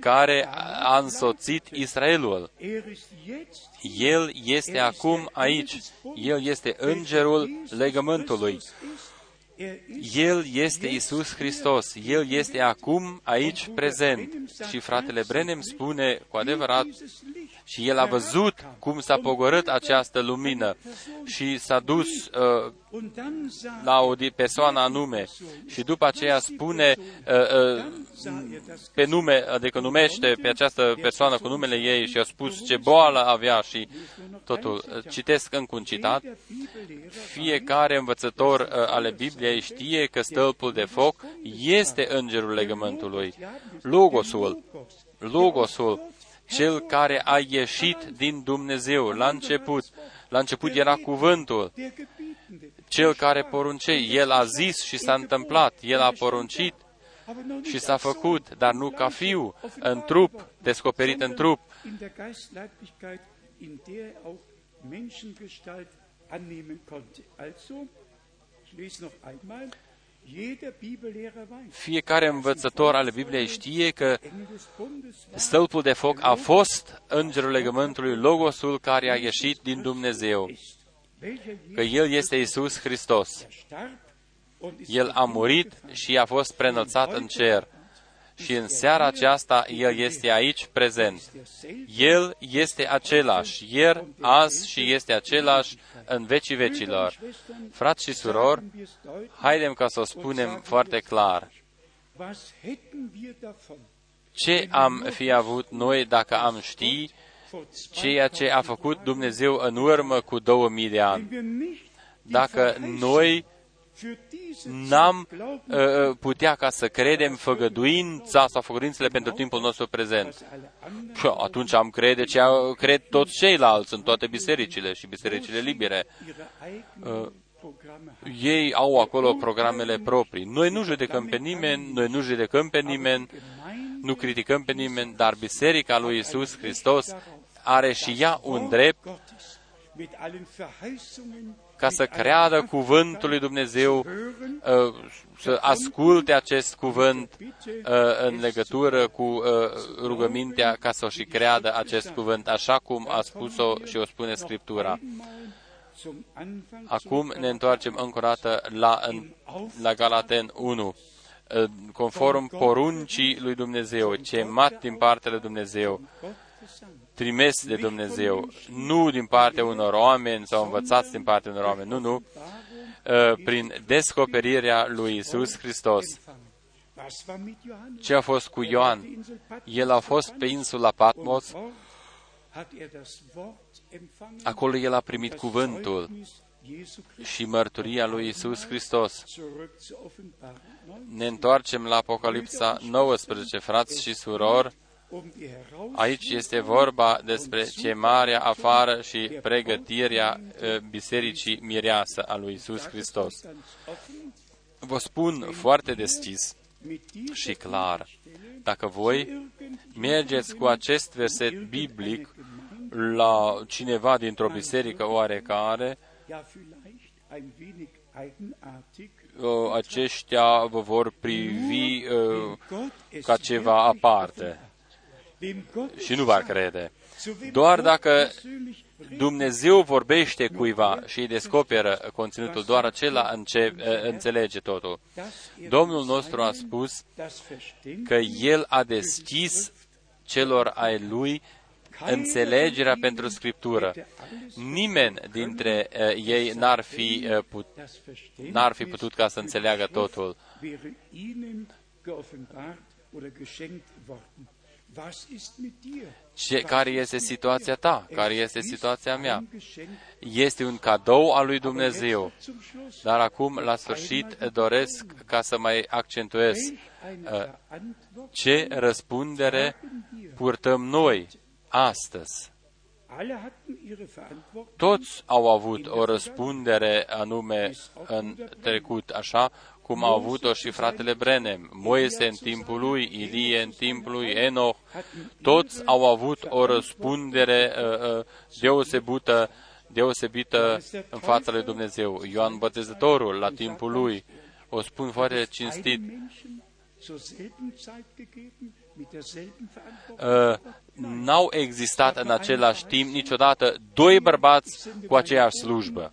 care a însoțit Israelul. Er ist jetzt El este acum aici. El este îngerul legământului. Er ist El este Isus Hristos. El este acum aici prezent. Și fratele Brenem spune cu adevărat dieses Licht. Și el a văzut cum s-a pogorât această lumină și s-a dus uh, Und dann sah, la o di- persoană anume și după aceea spune uh, uh, sah er das pe nume, adică numește pe această persoană cu numele ei și a spus ce boală avea și totul. Citesc încă un citat. der Bibellehrer Fiecare învățător uh, ale Bibliei știe că stâlpul de foc este îngerul legământului. Logosul, Logosul, cel care a ieșit din Dumnezeu la început. La început era cuvântul, der Gebietende. cel care porunce. El a zis și s-a întâmplat. El a poruncit Aber noch și nicht s-a als Sohn, făcut, dar nu ca fiu, în trup, descoperit în trup, in der Geistleiblichkeit, in der er auch Menschengestalt annehmen konnte. Also, ich lese noch einmal, jeder Bibellehrer weiß, Fiecare învățător al Bibliei știe că Engel des Bundes war stâlpul de foc a fost îngerul legământului, Logosul care a ieșit din Dumnezeu, ist, welcher că El este Isus Hristos. Jesus starb und ist El a murit și a fost preînălțat în cer. Și în seara aceasta El este aici prezent. derselbe El este același, ieri, azi și este același în vecii vecilor. Frați și surori, wir es deutlich, haidem ca să o spunem foarte clar. was hätten wir davon, Ce am fi avut noi dacă am ști vor ceea ce a făcut Dumnezeu în urmă cu 2000 de ani? wenn wir nicht Dacă noi für diese n-am Zeit glauben, uh, putea ca să credem făgăduința sau făgăduințele pentru timpul nostru prezent. was alle anderen Păi, atunci am crede ce au- cred toți ceilalți în toate bisericile și bisericile libere. ihre eigenen Programme haben. Ei au acolo programele proprii. Noi nu judecăm pe nimeni, noi nu judecăm pe nimeni, nu criticăm pe nimeni, dar Biserica lui Isus Hristos are și ea un drept ca să creadă cuvântul lui Dumnezeu, uh, să asculte acest cuvânt uh, în legătură cu uh, rugămintea ca să o și creadă acest cuvânt, așa cum a spus-o și o spune Scriptura. Acum ne întoarcem încă o dată la, la Galaten 1 conform poruncii lui Dumnezeu, mat din partea lui Dumnezeu, trimis de Dumnezeu, nu din partea unor oameni sau învățați din partea unor oameni, nu, nu, prin descoperirea lui Isus Hristos. Ce a fost cu Ioan? El a fost pe insula Patmos, acolo el a primit cuvântul și mărturia lui Isus Hristos. Ne întoarcem la Apocalipsa 19, frați și surori, Aici este vorba despre chemarea afară și pregătirea Bisericii Mireasă a lui Isus Hristos. Vă spun foarte deschis și clar, dacă voi mergeți cu acest verset biblic la cineva dintr-o biserică oarecare, aceștia vă vor privi ca ceva aparte și nu va crede. Doar dacă Dumnezeu vorbește cuiva și îi descoperă conținutul, doar acela înce- înțelege totul. Domnul nostru a spus că El a deschis celor ai Lui înțelegerea pentru Scriptură. Nimeni dintre uh, ei n-ar fi, uh, put, n-ar fi putut ca să înțeleagă totul. Ce, care este situația ta? Care este situația mea? Este un cadou al lui Dumnezeu. Dar acum, la sfârșit, doresc ca să mai accentuez uh, ce răspundere purtăm noi astăzi. Toți au avut o răspundere anume în trecut, așa cum a avut-o și fratele Brenem, Moise în timpul lui, Ilie în timpul lui, Enoch, toți au avut o răspundere uh, uh, deosebită, deosebită în fața lui Dumnezeu. Ioan Bătezătorul, la timpul lui, o spun foarte cinstit, uh, n-au existat în același timp niciodată doi bărbați cu aceeași slujbă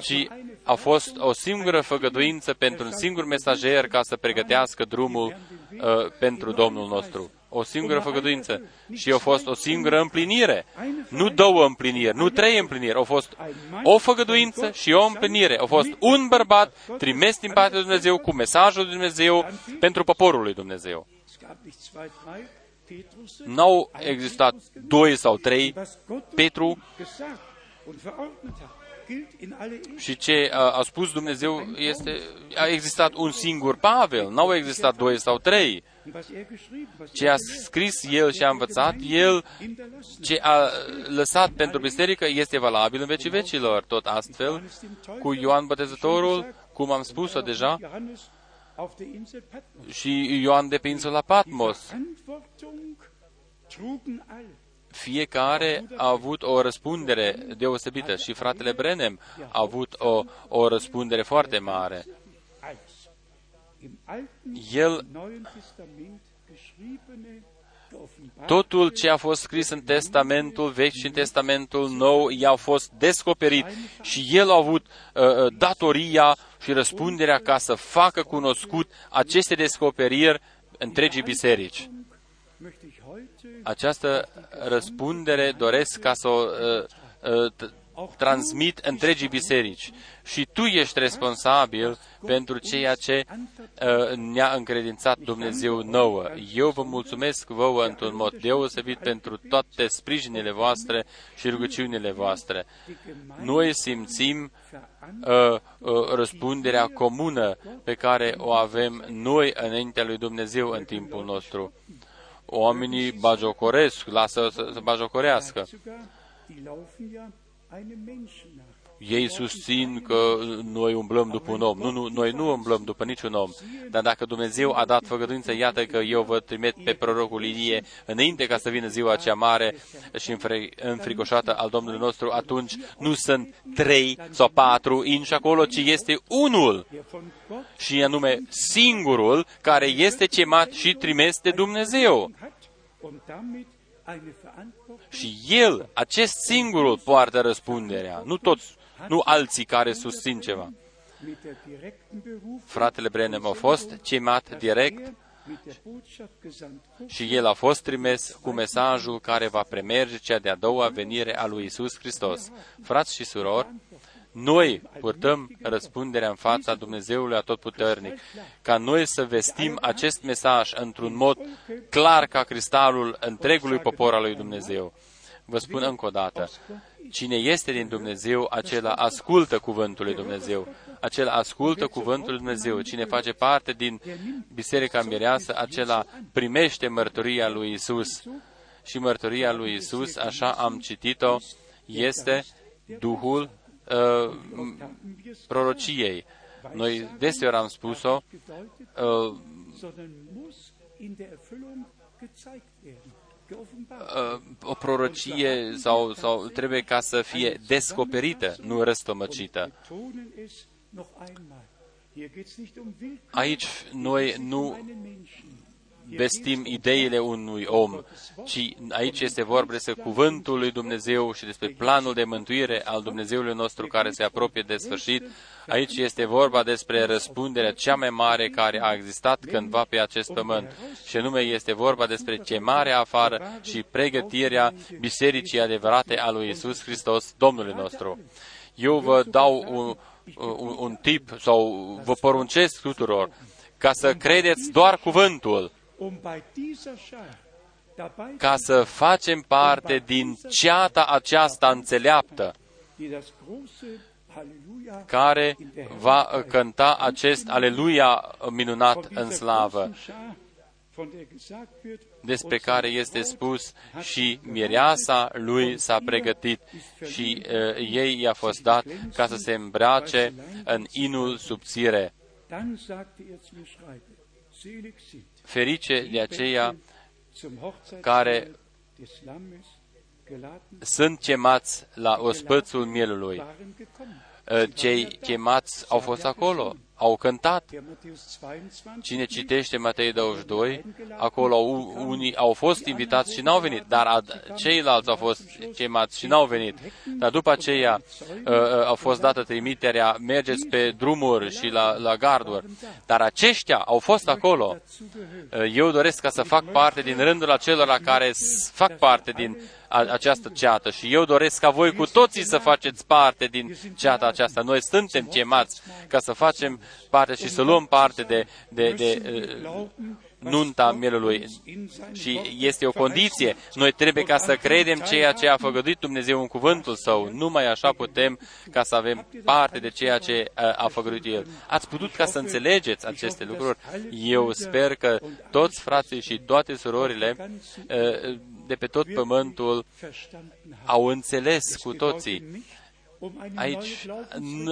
ci a fost o singură făgăduință pentru un singur mesager ca să pregătească drumul uh, pentru Domnul nostru. O singură făgăduință. Și a fost o singură împlinire. Nu două împliniri, nu trei împliniri. A fost o făgăduință și o împlinire. A fost un bărbat trimis din partea lui Dumnezeu cu mesajul lui Dumnezeu pentru poporul lui Dumnezeu. N-au existat doi sau trei. Petru și ce a, a spus Dumnezeu este, a existat un singur Pavel, n-au existat doi sau trei. Ce a scris el și a învățat el, ce a lăsat pentru biserică, este valabil în vecii vecilor. Tot astfel, cu Ioan Botezătorul, cum am spus-o deja, și Ioan de pe insula Patmos fiecare a avut o răspundere deosebită și fratele Brenem a avut o, o răspundere foarte mare. El, totul ce a fost scris în Testamentul Vechi și în Testamentul Nou i-a fost descoperit și el a avut uh, uh, datoria și răspunderea ca să facă cunoscut aceste descoperiri întregii biserici această răspundere doresc ca să o uh, uh, transmit întregii biserici. Și tu ești responsabil pentru ceea ce uh, ne-a încredințat Dumnezeu nouă. Eu vă mulțumesc vouă într-un mod deosebit pentru toate sprijinile voastre și rugăciunile voastre. Noi simțim uh, uh, răspunderea comună pe care o avem noi înaintea lui Dumnezeu în timpul nostru oamenii bajocoresc, lasă să, să bajocorească. Ei susțin că noi umblăm după un om. Nu, nu, noi nu umblăm după niciun om. Dar dacă Dumnezeu a dat făgăduință, iată că eu vă trimit pe prorocul Ilie înainte ca să vină ziua cea mare și înfricoșată al Domnului nostru, atunci nu sunt trei sau patru inși acolo, ci este unul. Și anume singurul care este chemat și trimis de Dumnezeu. Și el, acest singurul, poartă răspunderea, nu toți, nu alții care susțin ceva. Fratele Brenem a fost chemat direct și el a fost trimis cu mesajul care va premerge cea de-a doua venire a lui Isus Hristos. Frați și surori, noi purtăm răspunderea în fața Dumnezeului Atotputernic, ca noi să vestim acest mesaj într-un mod clar ca cristalul întregului popor al lui Dumnezeu. Vă spun încă o dată, cine este din Dumnezeu, acela ascultă cuvântul lui Dumnezeu. Acela ascultă cuvântul lui Dumnezeu. Cine face parte din Biserica Mireasă, acela primește mărturia lui Isus. Și mărturia lui Isus, așa am citit-o, este Duhul uh, prorociei. Noi deseori am spus-o, uh, uh, o prorocie sau, sau trebuie ca să fie descoperită, nu răstămăcită. Aici noi nu vestim ideile unui om, ci aici este vorba despre cuvântul lui Dumnezeu și despre planul de mântuire al Dumnezeului nostru care se apropie de sfârșit. Aici este vorba despre răspunderea cea mai mare care a existat cândva pe acest pământ. Și anume este vorba despre ce mare afară și pregătirea bisericii adevărate a lui Isus Hristos, Domnului nostru. Eu vă dau un, un, un tip sau vă poruncesc tuturor ca să credeți doar cuvântul ca să facem parte din ceata aceasta înțeleaptă care va cânta acest aleluia minunat în slavă, despre care este spus și mireasa lui s-a pregătit și uh, ei i-a fost dat ca să se îmbrace în inul subțire ferice de aceia care sunt chemați la ospățul mielului. Cei chemați au fost acolo, au cântat. Cine citește Matei 22, acolo unii au fost invitați și n-au venit, dar ceilalți au fost chemați și n-au venit. Dar după aceea uh, uh, a fost dată trimiterea, mergeți pe drumuri și la, la garduri. Dar aceștia au fost acolo. Uh, eu doresc ca să fac parte din rândul acelora care fac parte din această ceată și eu doresc ca voi cu toții să faceți parte din ceata aceasta. Noi suntem chemați ca să facem parte și să luăm parte de, de, de, de nunta mielului. Și este o condiție. Noi trebuie ca să credem ceea ce a făgăduit Dumnezeu în cuvântul Său. Numai așa putem ca să avem parte de ceea ce a făgăduit El. Ați putut ca să înțelegeți aceste lucruri? Eu sper că toți frații și toate surorile de pe tot pământul au înțeles cu toții Aici,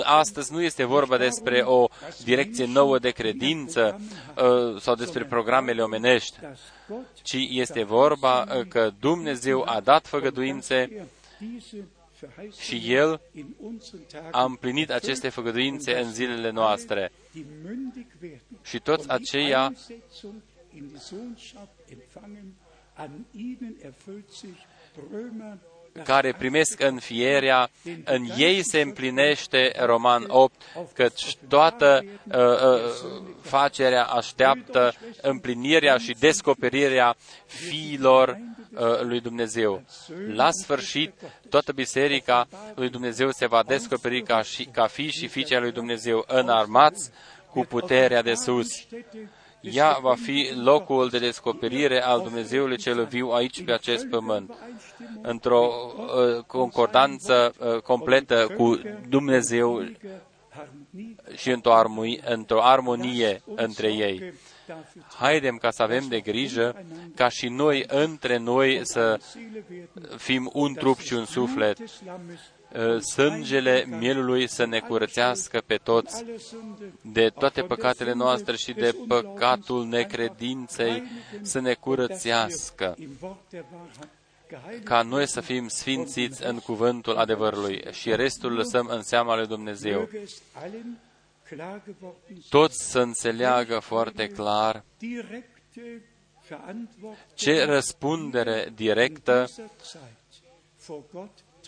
astăzi nu este vorba despre o direcție nouă de credință uh, sau despre programele omenești, ci este vorba uh, că Dumnezeu a dat făgăduințe și El a împlinit aceste făgăduințe în zilele noastre. Și toți aceia care primesc înfierea, în ei se împlinește Roman 8, căci toată uh, uh, facerea așteaptă împlinirea și descoperirea fiilor uh, lui Dumnezeu. La sfârșit, toată biserica lui Dumnezeu se va descoperi ca, și, ca fi și fiicea lui Dumnezeu înarmați cu puterea de sus ea va fi locul de descoperire al Dumnezeului cel viu aici pe acest pământ, într-o uh, concordanță uh, completă cu Dumnezeu și într-o, armonie, într-o armonie între ei. Haidem ca să avem de grijă ca și noi între noi să fim un trup și un suflet uh, sângele mielului să ne curățească pe toți alle Sünde, de toate păcatele noastre și de păcatul necredinței să ne curățească, im Wort der Wahrheit geheiligt. ca noi să fim sfințiți în cuvântul adevărului și restul lăsăm în seama lui Dumnezeu. Möge es allen klar geworden sein, Toți să înțeleagă foarte clar direkte Verantwortung ce răspundere directă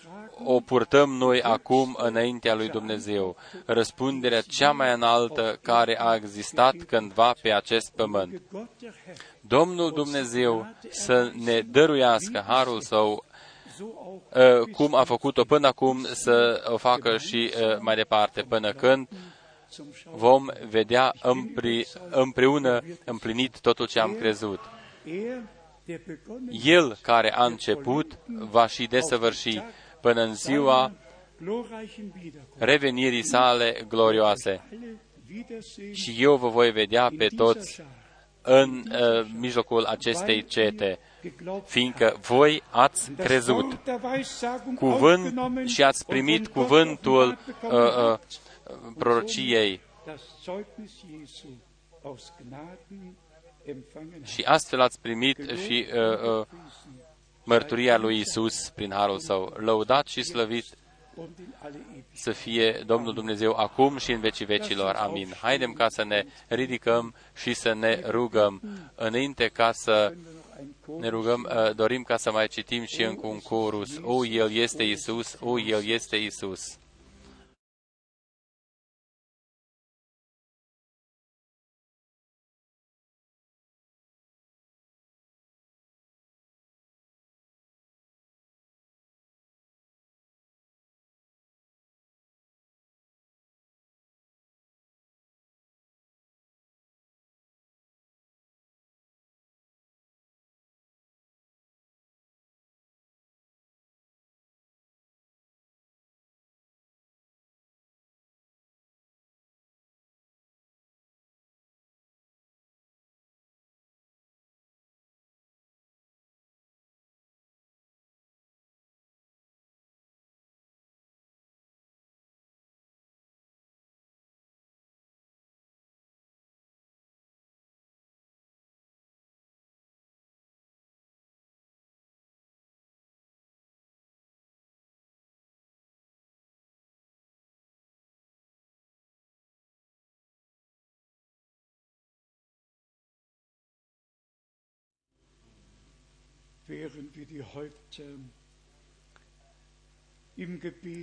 dieser Zeit vor Gott tragen o purtăm noi acum înaintea lui Dumnezeu, răspunderea cea mai înaltă care a existat cândva pe acest pământ. Gott der Herr Domnul Dumnezeu să ne dăruiască harul său so auch uh, cum a făcut-o până acum, să o facă și uh, mai departe, până când zum Schauen. vom vedea împri, împreună împlinit totul ce am crezut. Er, der begonnen El care a început va și desăvârși până în ziua glorreichen Wiederkunft revenirii sale glorioase. alle wiedersehen Și eu vă voi vedea pe in dieser toți Schar, în uh, mijlocul acestei cete, geglaubt fiindcă voi ați das crezut Wort der Weissagung cuvânt aufgenommen și ați und primit von Gott cuvântul offenbart bekommen uh, uh, habt. prorociei das Zeugnis Jesu aus Gnaden empfangen habt. și astfel ați primit și uh, uh, mărturia lui Isus prin harul său. Lăudat și slăvit und in alle Ewigkeit. să fie Domnul Dumnezeu acum și în vecii vecilor. Amin. Haidem ca să ne ridicăm și să ne rugăm. Înainte ca să ne rugăm, uh, dorim ca să mai citim și încă un chorus. O, El este Isus, o, El este Isus.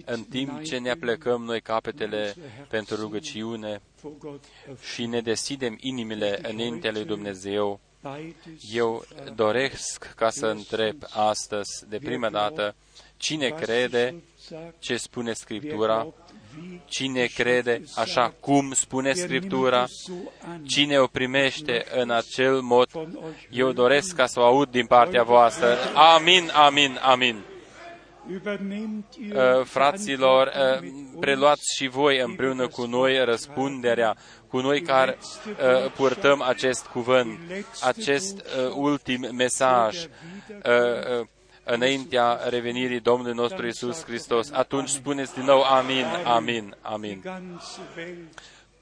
În timp ce ne neigen, aplecăm noi capetele pentru rugăciune vor Gott și ne deschidem inimile înaintea lui Dumnezeu, beides eu doresc ca să întreb astăzi, de prima dată, cine crede ce spune Scriptura, cine crede așa cum spune Scriptura, cine o primește în acel mod, eu doresc ca să o aud din partea voastră. Amin, amin, amin. Uh, fraților, uh, preluați și voi împreună cu noi răspunderea, cu noi care uh, purtăm acest cuvânt, acest uh, ultim mesaj uh, uh, înaintea revenirii Domnului nostru Isus Hristos. Atunci spuneți din nou amin, amin, amin.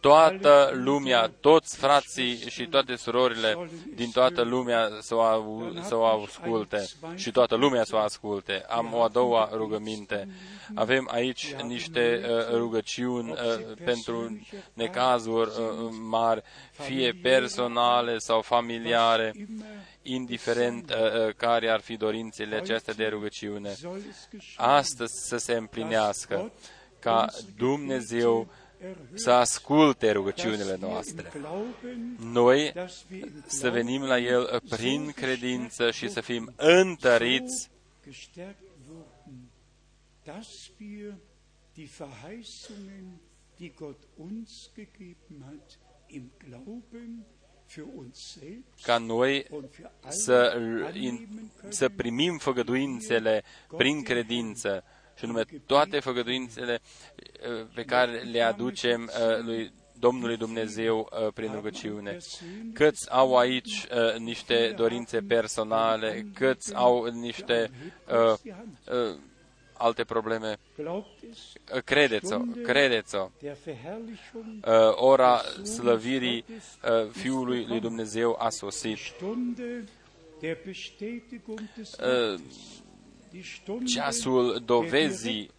Toată lumea, toți frații și toate surorile din toată lumea să o, au, să o asculte și toată lumea să o asculte. Am o a doua rugăminte. Avem aici niște uh, rugăciuni uh, pentru necazuri uh, mari, fie personale sau familiare, indiferent uh, uh, care ar fi dorințele acestea de rugăciune. Astăzi să se împlinească ca Dumnezeu să asculte rugăciunile noastre. Noi să venim la El prin credință și să fim întăriți dass wir die Verheißungen, die Gott uns gegeben hat, im Glauben für uns selbst ca noi und für alle să, annehmen să können, primim făgăduințele prin credință, și nume toate făgăduințele uh, pe care le aducem uh, lui Domnului Dumnezeu uh, prin rugăciune. Câți au aici niște dorințe personale, câți au niște alte probleme. Glaubt es, Credeți-o, credeți-o. der Verherrlichung, Uh, ora slăvirii uh, Fiului lui Dumnezeu a sosit. Stunde der Bestätigung des Uh, Wortes, die Stunde ceasul dovezii der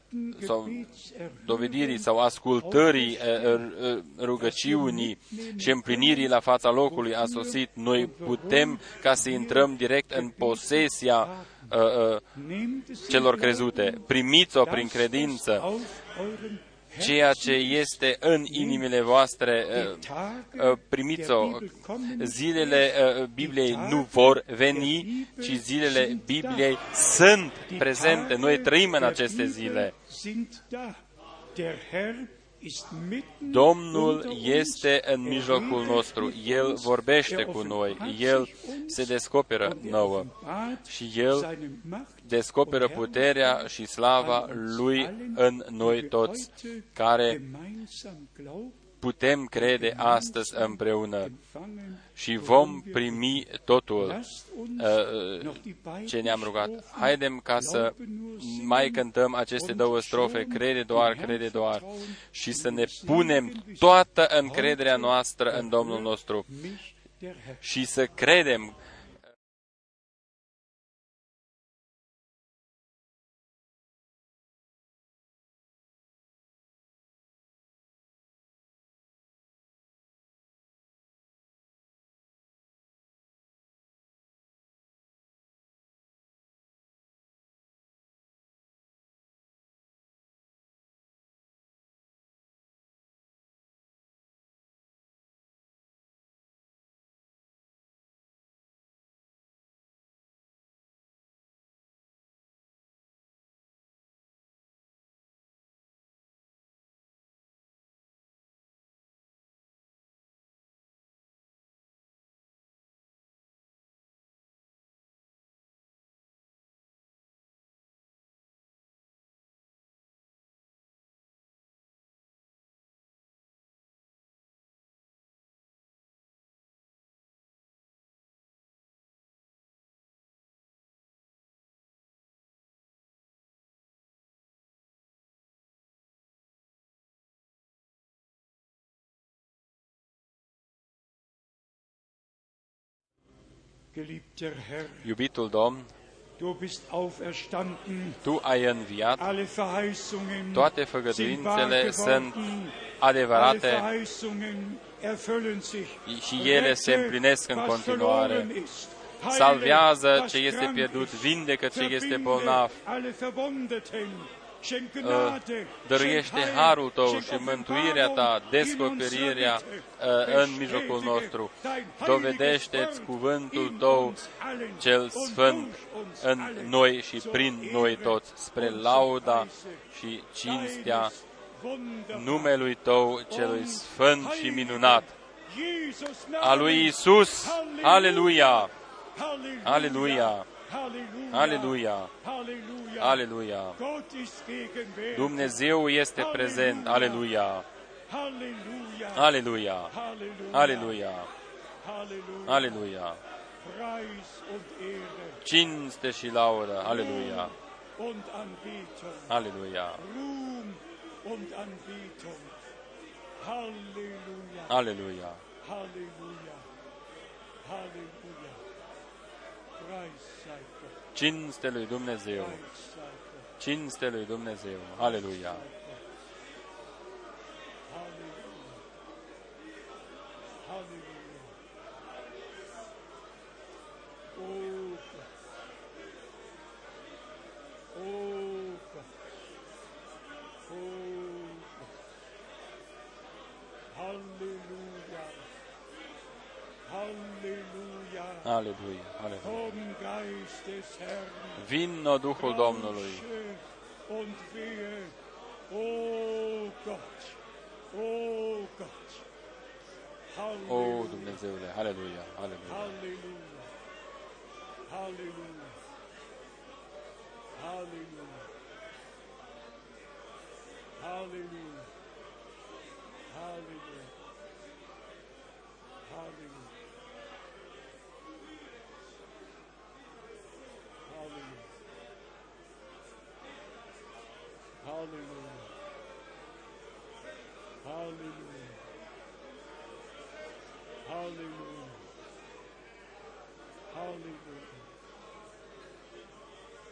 sau direkten Gebetserhörung dovedirii sau ascultării uh, uh, rugăciunii și împlinirii la fața locului a sosit. Noi putem ca să intrăm direct în posesia uh, uh, Nehmt es celor in crezute. Glauben, Primiți-o dass prin es credință. Auf euren Ceea ce Herzen este în inimile voastre, die uh, Tage uh, primiți-o. der Bibel kommen Zilele uh, Bibliei nu vor veni, ci zilele Bibliei sunt Die prezente. Tage Noi trăim în der aceste Bibel zile. Sind da. Der Herr ist mitten Domnul unter uns. este în Er mijlocul redet nostru. mit El uns. vorbește Er cu noi. offenbart El sich uns se descoperă und er nouă. offenbart Și El seine Macht descoperă und puterea Herrlichkeit și slava an uns Lui allen, în die noi wir toți, heute care gemeinsam glauben, putem crede astăzi împreună empfangen. și vom primi totul Lasst uns uh, noch die beiden ce ne-am rugat. Strophen Haidem ca să Glaube nur singen mai cântăm aceste und două strofe, schon crede doar, dem crede Herrn doar, vertrauen și und să ne singen, punem wie toată heute încrederea noastră în Domnul erhört nostru mich der Herr. și să credem Iubitul Domn, du bist auferstanden. Tu ai înviat, Alle Verheißungen toate sind wahr făgăduințele sunt geworden. Alle adevărate Verheißungen erfüllen sich. și ele se Rette, împlinesc în was continuare. verloren ist. Heile, Salvează was ce este krank pierdut, ist. vindecă ce este Verbinde bolnav, alle Verwundeten. Schenk Uh, Gnade, dăruiește schenk harul Tău Heil, și schenk mântuirea Ta, Offenbarung in descoperirea unserer uh, Mitte. în mijlocul nostru. Dein Dovedește-ți heiliges Wort cuvântul in Tău uns allen cel und sfânt durch uns în allen noi și zur prin Ehre noi toți, spre und zur lauda Preise și cinstea deines wunderbaren numelui Tău celui und sfânt și heiligen minunat, Jesus a lui Namen. Isus. Aleluia! Halleluja! Aleluia! Halleluja! Aleluia! Halleluja! Aleluia! Gott ist gegenwärtig. Dumnezeu este prezent. Aleluia! Halleluja! Aleluia! Halleluja! Aleluia! Halleluja! Aleluia! Preis und Ehre Cinste și laudă. Aleluia! und Anbetung. Aleluia! Ruhm und Anbetung. Halleluja! Aleluia! Cinste lui Dumnezeu. Preis sei Gott. Cinste lui Dumnezeu. Aleluia! Halleluja. Halleluja. Oh Gott. Oh Gott. Oh Gott. Halleluja. Halleluja. Aleluia! Aleluia! Komm, Geist des Herrn. Vino Duhul Domnului. Rausche Und wehe. Oh Gott. Oh Gott. O, Halleluja. Dumnezeule, aleluia, aleluia. Halleluja. Halleluja. Halleluja. Halleluja. Hallelujah. Hallelujah. Hallelujah. Hallelujah. Hallelujah.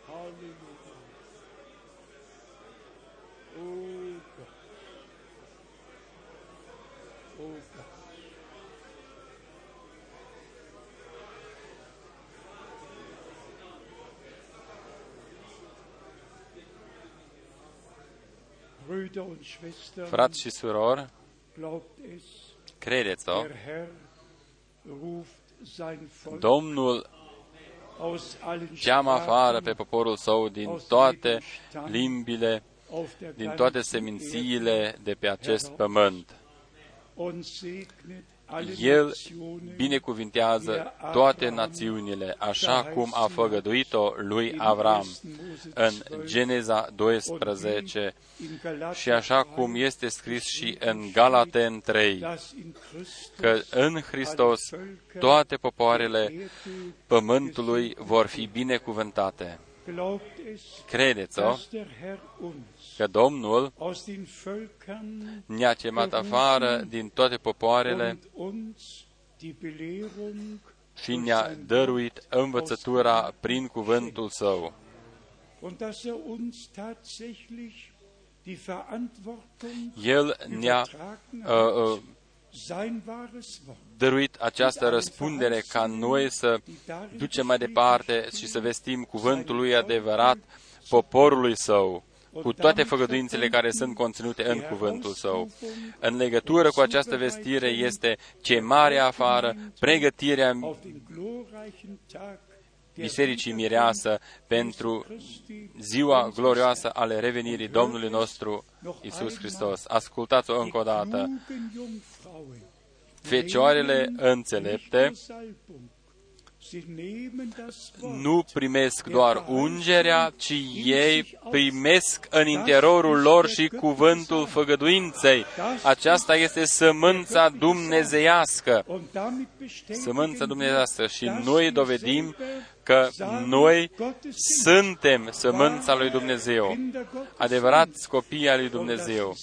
Hallelujah. Oh, Frați și surori, glaubt es, credeți-o, der Herr ruft sein Volk Domnul aus allen cheamă afară pe Sprachen, poporul său din toate limbile, auf der din toate ganzen semințiile de pe acest pământ. Und segnet alle El Nationen binecuvintează toate națiunile, așa cum a făgăduit-o lui Avram în Geneza 12 in Galater și așa cum este scris și în Galaten 3, dass in Christus că în Hristos toate popoarele pământului vor fi binecuvântate. glaubt es, Credeți-o dass der Herr uns că Domnul aus den Völkern ne-a chemat afară din toate popoarele und uns die Belehrung și ne-a dăruit învățătura prin cuvântul Său. und dass er uns tatsächlich die Verantwortung El ne-a übertragen uh, hat, uh, sein wahres Wort. dăruit această răspundere ca noi să ducem mai departe și să vestim cuvântul lui adevărat poporului său, cu toate făgăduințele care sunt conținute în cuvântul său. În legătură cu această vestire este chemarea afară, pregătirea auf den glorreichen Tag der Bisericii Mireasă pentru ziua glorioasă ale revenirii Domnului nostru Isus Hristos. Ascultați-o încă o dată. klugen Jungfrauen Fecioarele înțelepte nu primesc doar ungerea, ci ei primesc în interiorul lor și cuvântul făgăduinței. Aceasta este sămânța dumnezeiască. und damit bestätigen Sămânța wir, dumnezeiască și dass noi wir dovedim selber că noi Gottes sind. suntem sămânța lui Dumnezeu, Kinder Gottes adevărați copii al lui sind. Und dass Dumnezeu.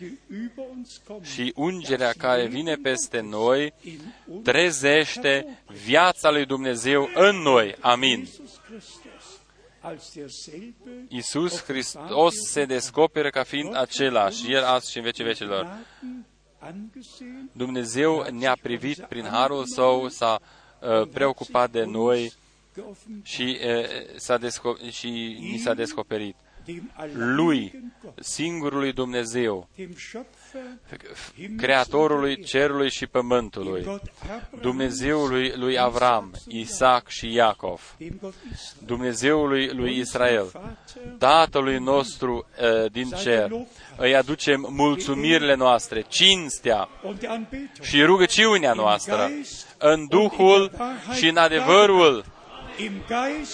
Die Salbung, die über uns kommt, Și ungerea care vine peste noi in uns trezește viața lui Dumnezeu în noi. Amin. Jesus Christus als derselbe Iisus Hristos se descoperă ca fiind același, El azi și în vecii vecilor. Gnaden angesehen Dumnezeu ne-a privit prin harul său, s-a uh, preocupat de noi geoffenbart, și, uh, s-a desco- și ni s-a descoperit. Dem Lui, alleinigen Gott, singurului Dumnezeu, dem Schöpfer, Creatorului cerului și pământului, Gott Abraham, Dumnezeului lui Avram, Isaac și Iacov, dem Gott Israel, Dumnezeului lui Israel, Vater, Tatălui nostru uh, din cer, îi aducem mulțumirile noastre, cinstea und die Anbetung și rugăciunea noastră în Duhul și în adevărul, im Geist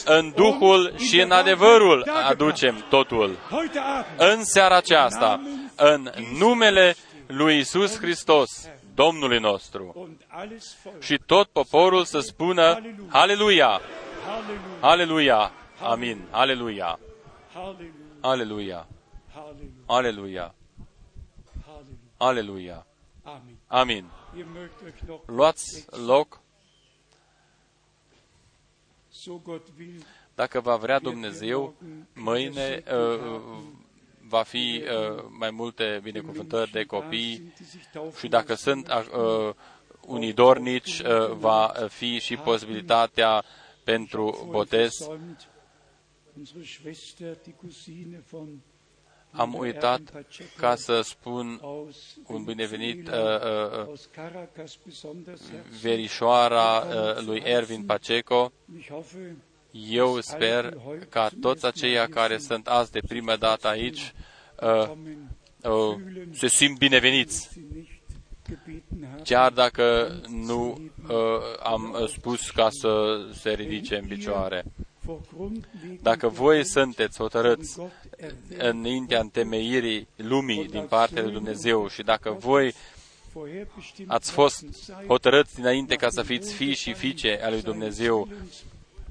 în Duhul und in și der în adevărul Wahrheit dargebracht. aducem totul. Heute Abend În seara aceasta, în numele lui Isus Hristos, Domnului nostru, und alles Volk. și tot poporul să spună Haleluia! Halleluja, Aleluia! Amin! Aleluia! Halleluja, Aleluia! Halleluja, Aleluia! Halleluja. Aleluia! Amen. Amin! Ihr mögt euch noch Luați loc, so Gott will, dacă va vrea Dumnezeu, mâine uh, va fi uh, mai multe binecuvântări de copii și dacă sunt uh, unii dornici, uh, va fi și posibilitatea pentru botez. Am uitat ca să spun aus un binevenit uh, Venezuela, uh, uh, aus Caracas besonders herzlich. verișoara uh, lui Ervin Paceco. Ich hoffe, Eu sper ca toți aceia care sunt azi de prima dată aici uh, kommen, uh, se simt bineveniți. sie nicht gebeten haben. Chiar dacă nu uh, am uh, spus ca să se ridice în picioare. Vor Grundlegung Dacă voi sunteți hotărâți Gott erwählt, înaintea întemeirii lumii din partea lui Dumnezeu și dacă voi vorherbestimmt ați fost worden seid, hotărâți dinainte ca să fiți fii și fiice ale lui Dumnezeu,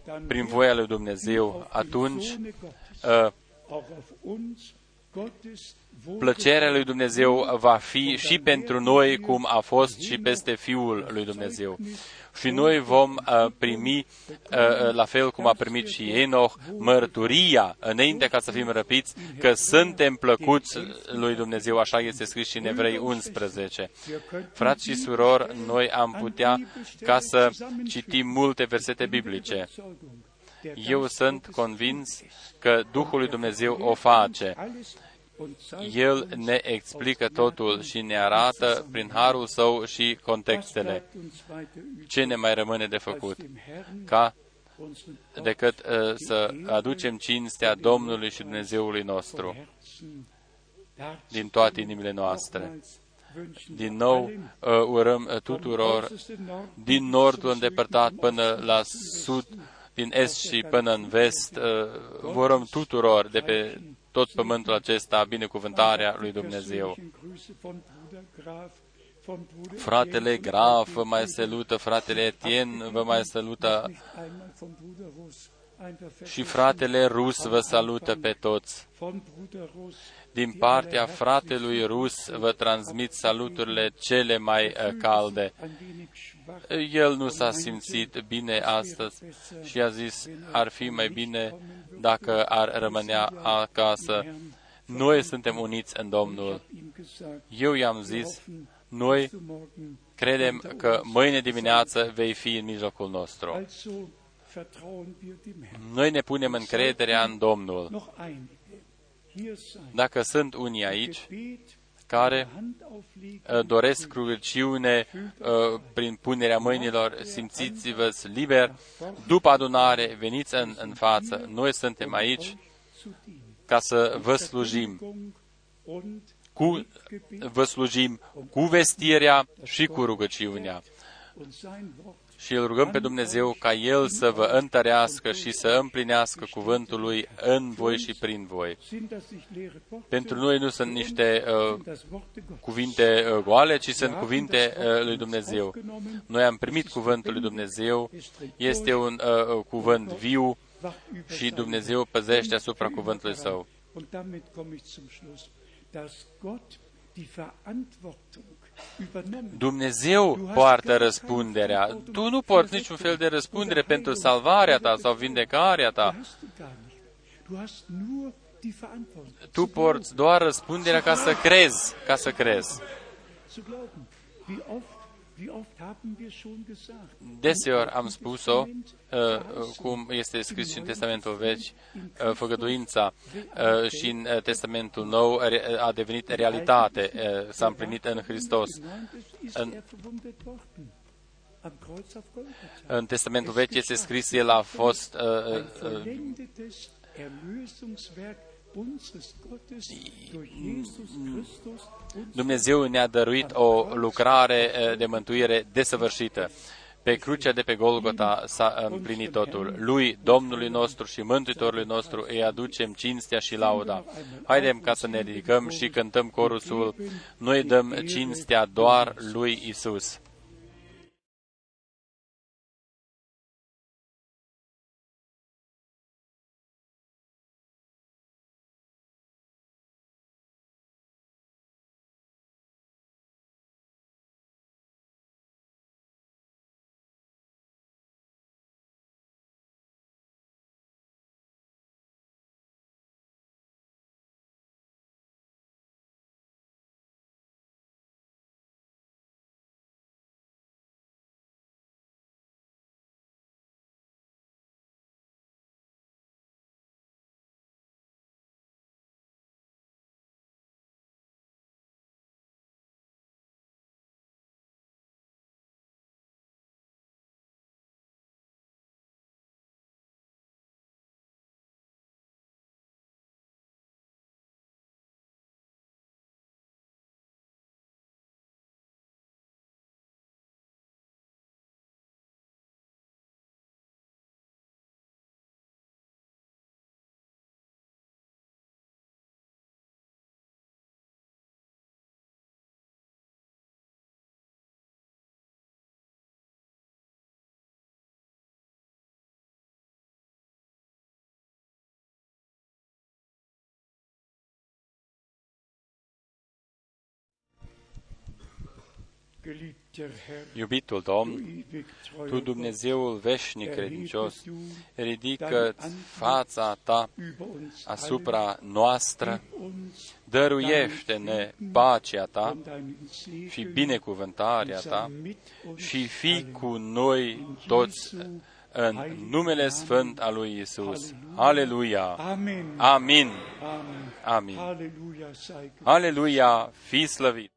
dann prin wird voia lui Dumnezeu, auf den atunci Sohne Gottes uh, auch auf uns Gottes plăcerea lui Dumnezeu va fi și pentru noi cum a fost și peste Fiul lui Dumnezeu. Și noi vom uh, primi, uh, la fel cum a primit și Enoch, mărturia, înainte ca să fim răpiți, că suntem plăcuți lui Dumnezeu, așa este scris și în Evrei 11. Frați și surori, noi am putea ca să citim multe versete biblice. Eu sunt convins că Duhul lui Dumnezeu o face. El ne explică totul și ne arată prin harul său și contextele ce ne mai rămâne de făcut, ca decât uh, să aducem cinstea Domnului și Dumnezeului nostru din toate inimile noastre. Din nou uh, urăm uh, tuturor din nordul îndepărtat până la sud, din est și până în vest, uh, vă urăm tuturor de pe tot pământul acesta binecuvântarea lui Dumnezeu. Fratele Graf vă mai salută, fratele Etienne vă mai salută și fratele Rus vă salută pe toți. Din partea fratelui Rus vă transmit saluturile cele mai uh, calde. El nu s-a simțit bine astăzi și a zis ar fi mai bine dacă ar rămânea acasă. Noi suntem uniți în Domnul. Eu i-am zis, noi credem că mâine dimineață vei fi în mijlocul nostru. Noi ne punem încrederea în Domnul. Dacă sunt unii aici care uh, doresc rugăciune uh, prin punerea mâinilor, simțiți-vă liber. După adunare, veniți în, în față. Noi suntem aici ca să vă slujim. Cu, vă slujim cu vestirea și cu rugăciunea și îl rugăm pe Dumnezeu ca El să vă întărească și să împlinească cuvântul Lui în voi și prin voi. Pentru noi nu sunt niște uh, cuvinte uh, goale, ci sunt cuvinte uh, lui Dumnezeu. Noi am primit cuvântul lui Dumnezeu, este un uh, cuvânt viu și Dumnezeu păzește asupra cuvântului Său. Dumnezeu poartă răspunderea. Tu nu porți niciun fel de răspundere pentru salvarea ta sau vindecarea ta. Tu porți doar răspunderea ca să crezi, ca să crezi. Deseori am spus-o, uh, cum este scris și în Testamentul Vechi, uh, făgăduința uh, și în Testamentul Nou a devenit realitate, s-a împlinit în Hristos. În, în Testamentul Vechi este scris, El a fost Dumnezeu ne-a dăruit o lucrare eh, de mântuire desăvârșită. Pe crucea de pe Golgota s-a împlinit totul. Lui, Domnului nostru și Mântuitorului nostru, îi aducem cinstea și lauda. Haidem ca să ne ridicăm și cântăm corusul. Noi dăm cinstea doar lui Isus. Iubitul du Domn, ewig treuer Tu, Dumnezeul veșnic Gott, credincios, erhebe du ridică fața Ta über uns asupra noastră, allen, uns dăruiește-ne pacea Ta von deinem Segen și binecuvântarea sei Ta mit uns și fii allen. cu noi toți în numele Sfânt al lui Isus. Aleluia! Amen. Amin! Amen. Amin! Halleluja sei Gott. Aleluia! Fii slăvit!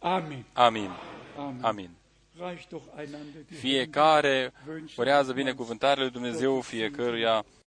Amen. Amin! Amen. Amin! Reicht doch einander die Fiecare Hände, wünscht urează uns binecuvântarea lui Dumnezeu fiecăruia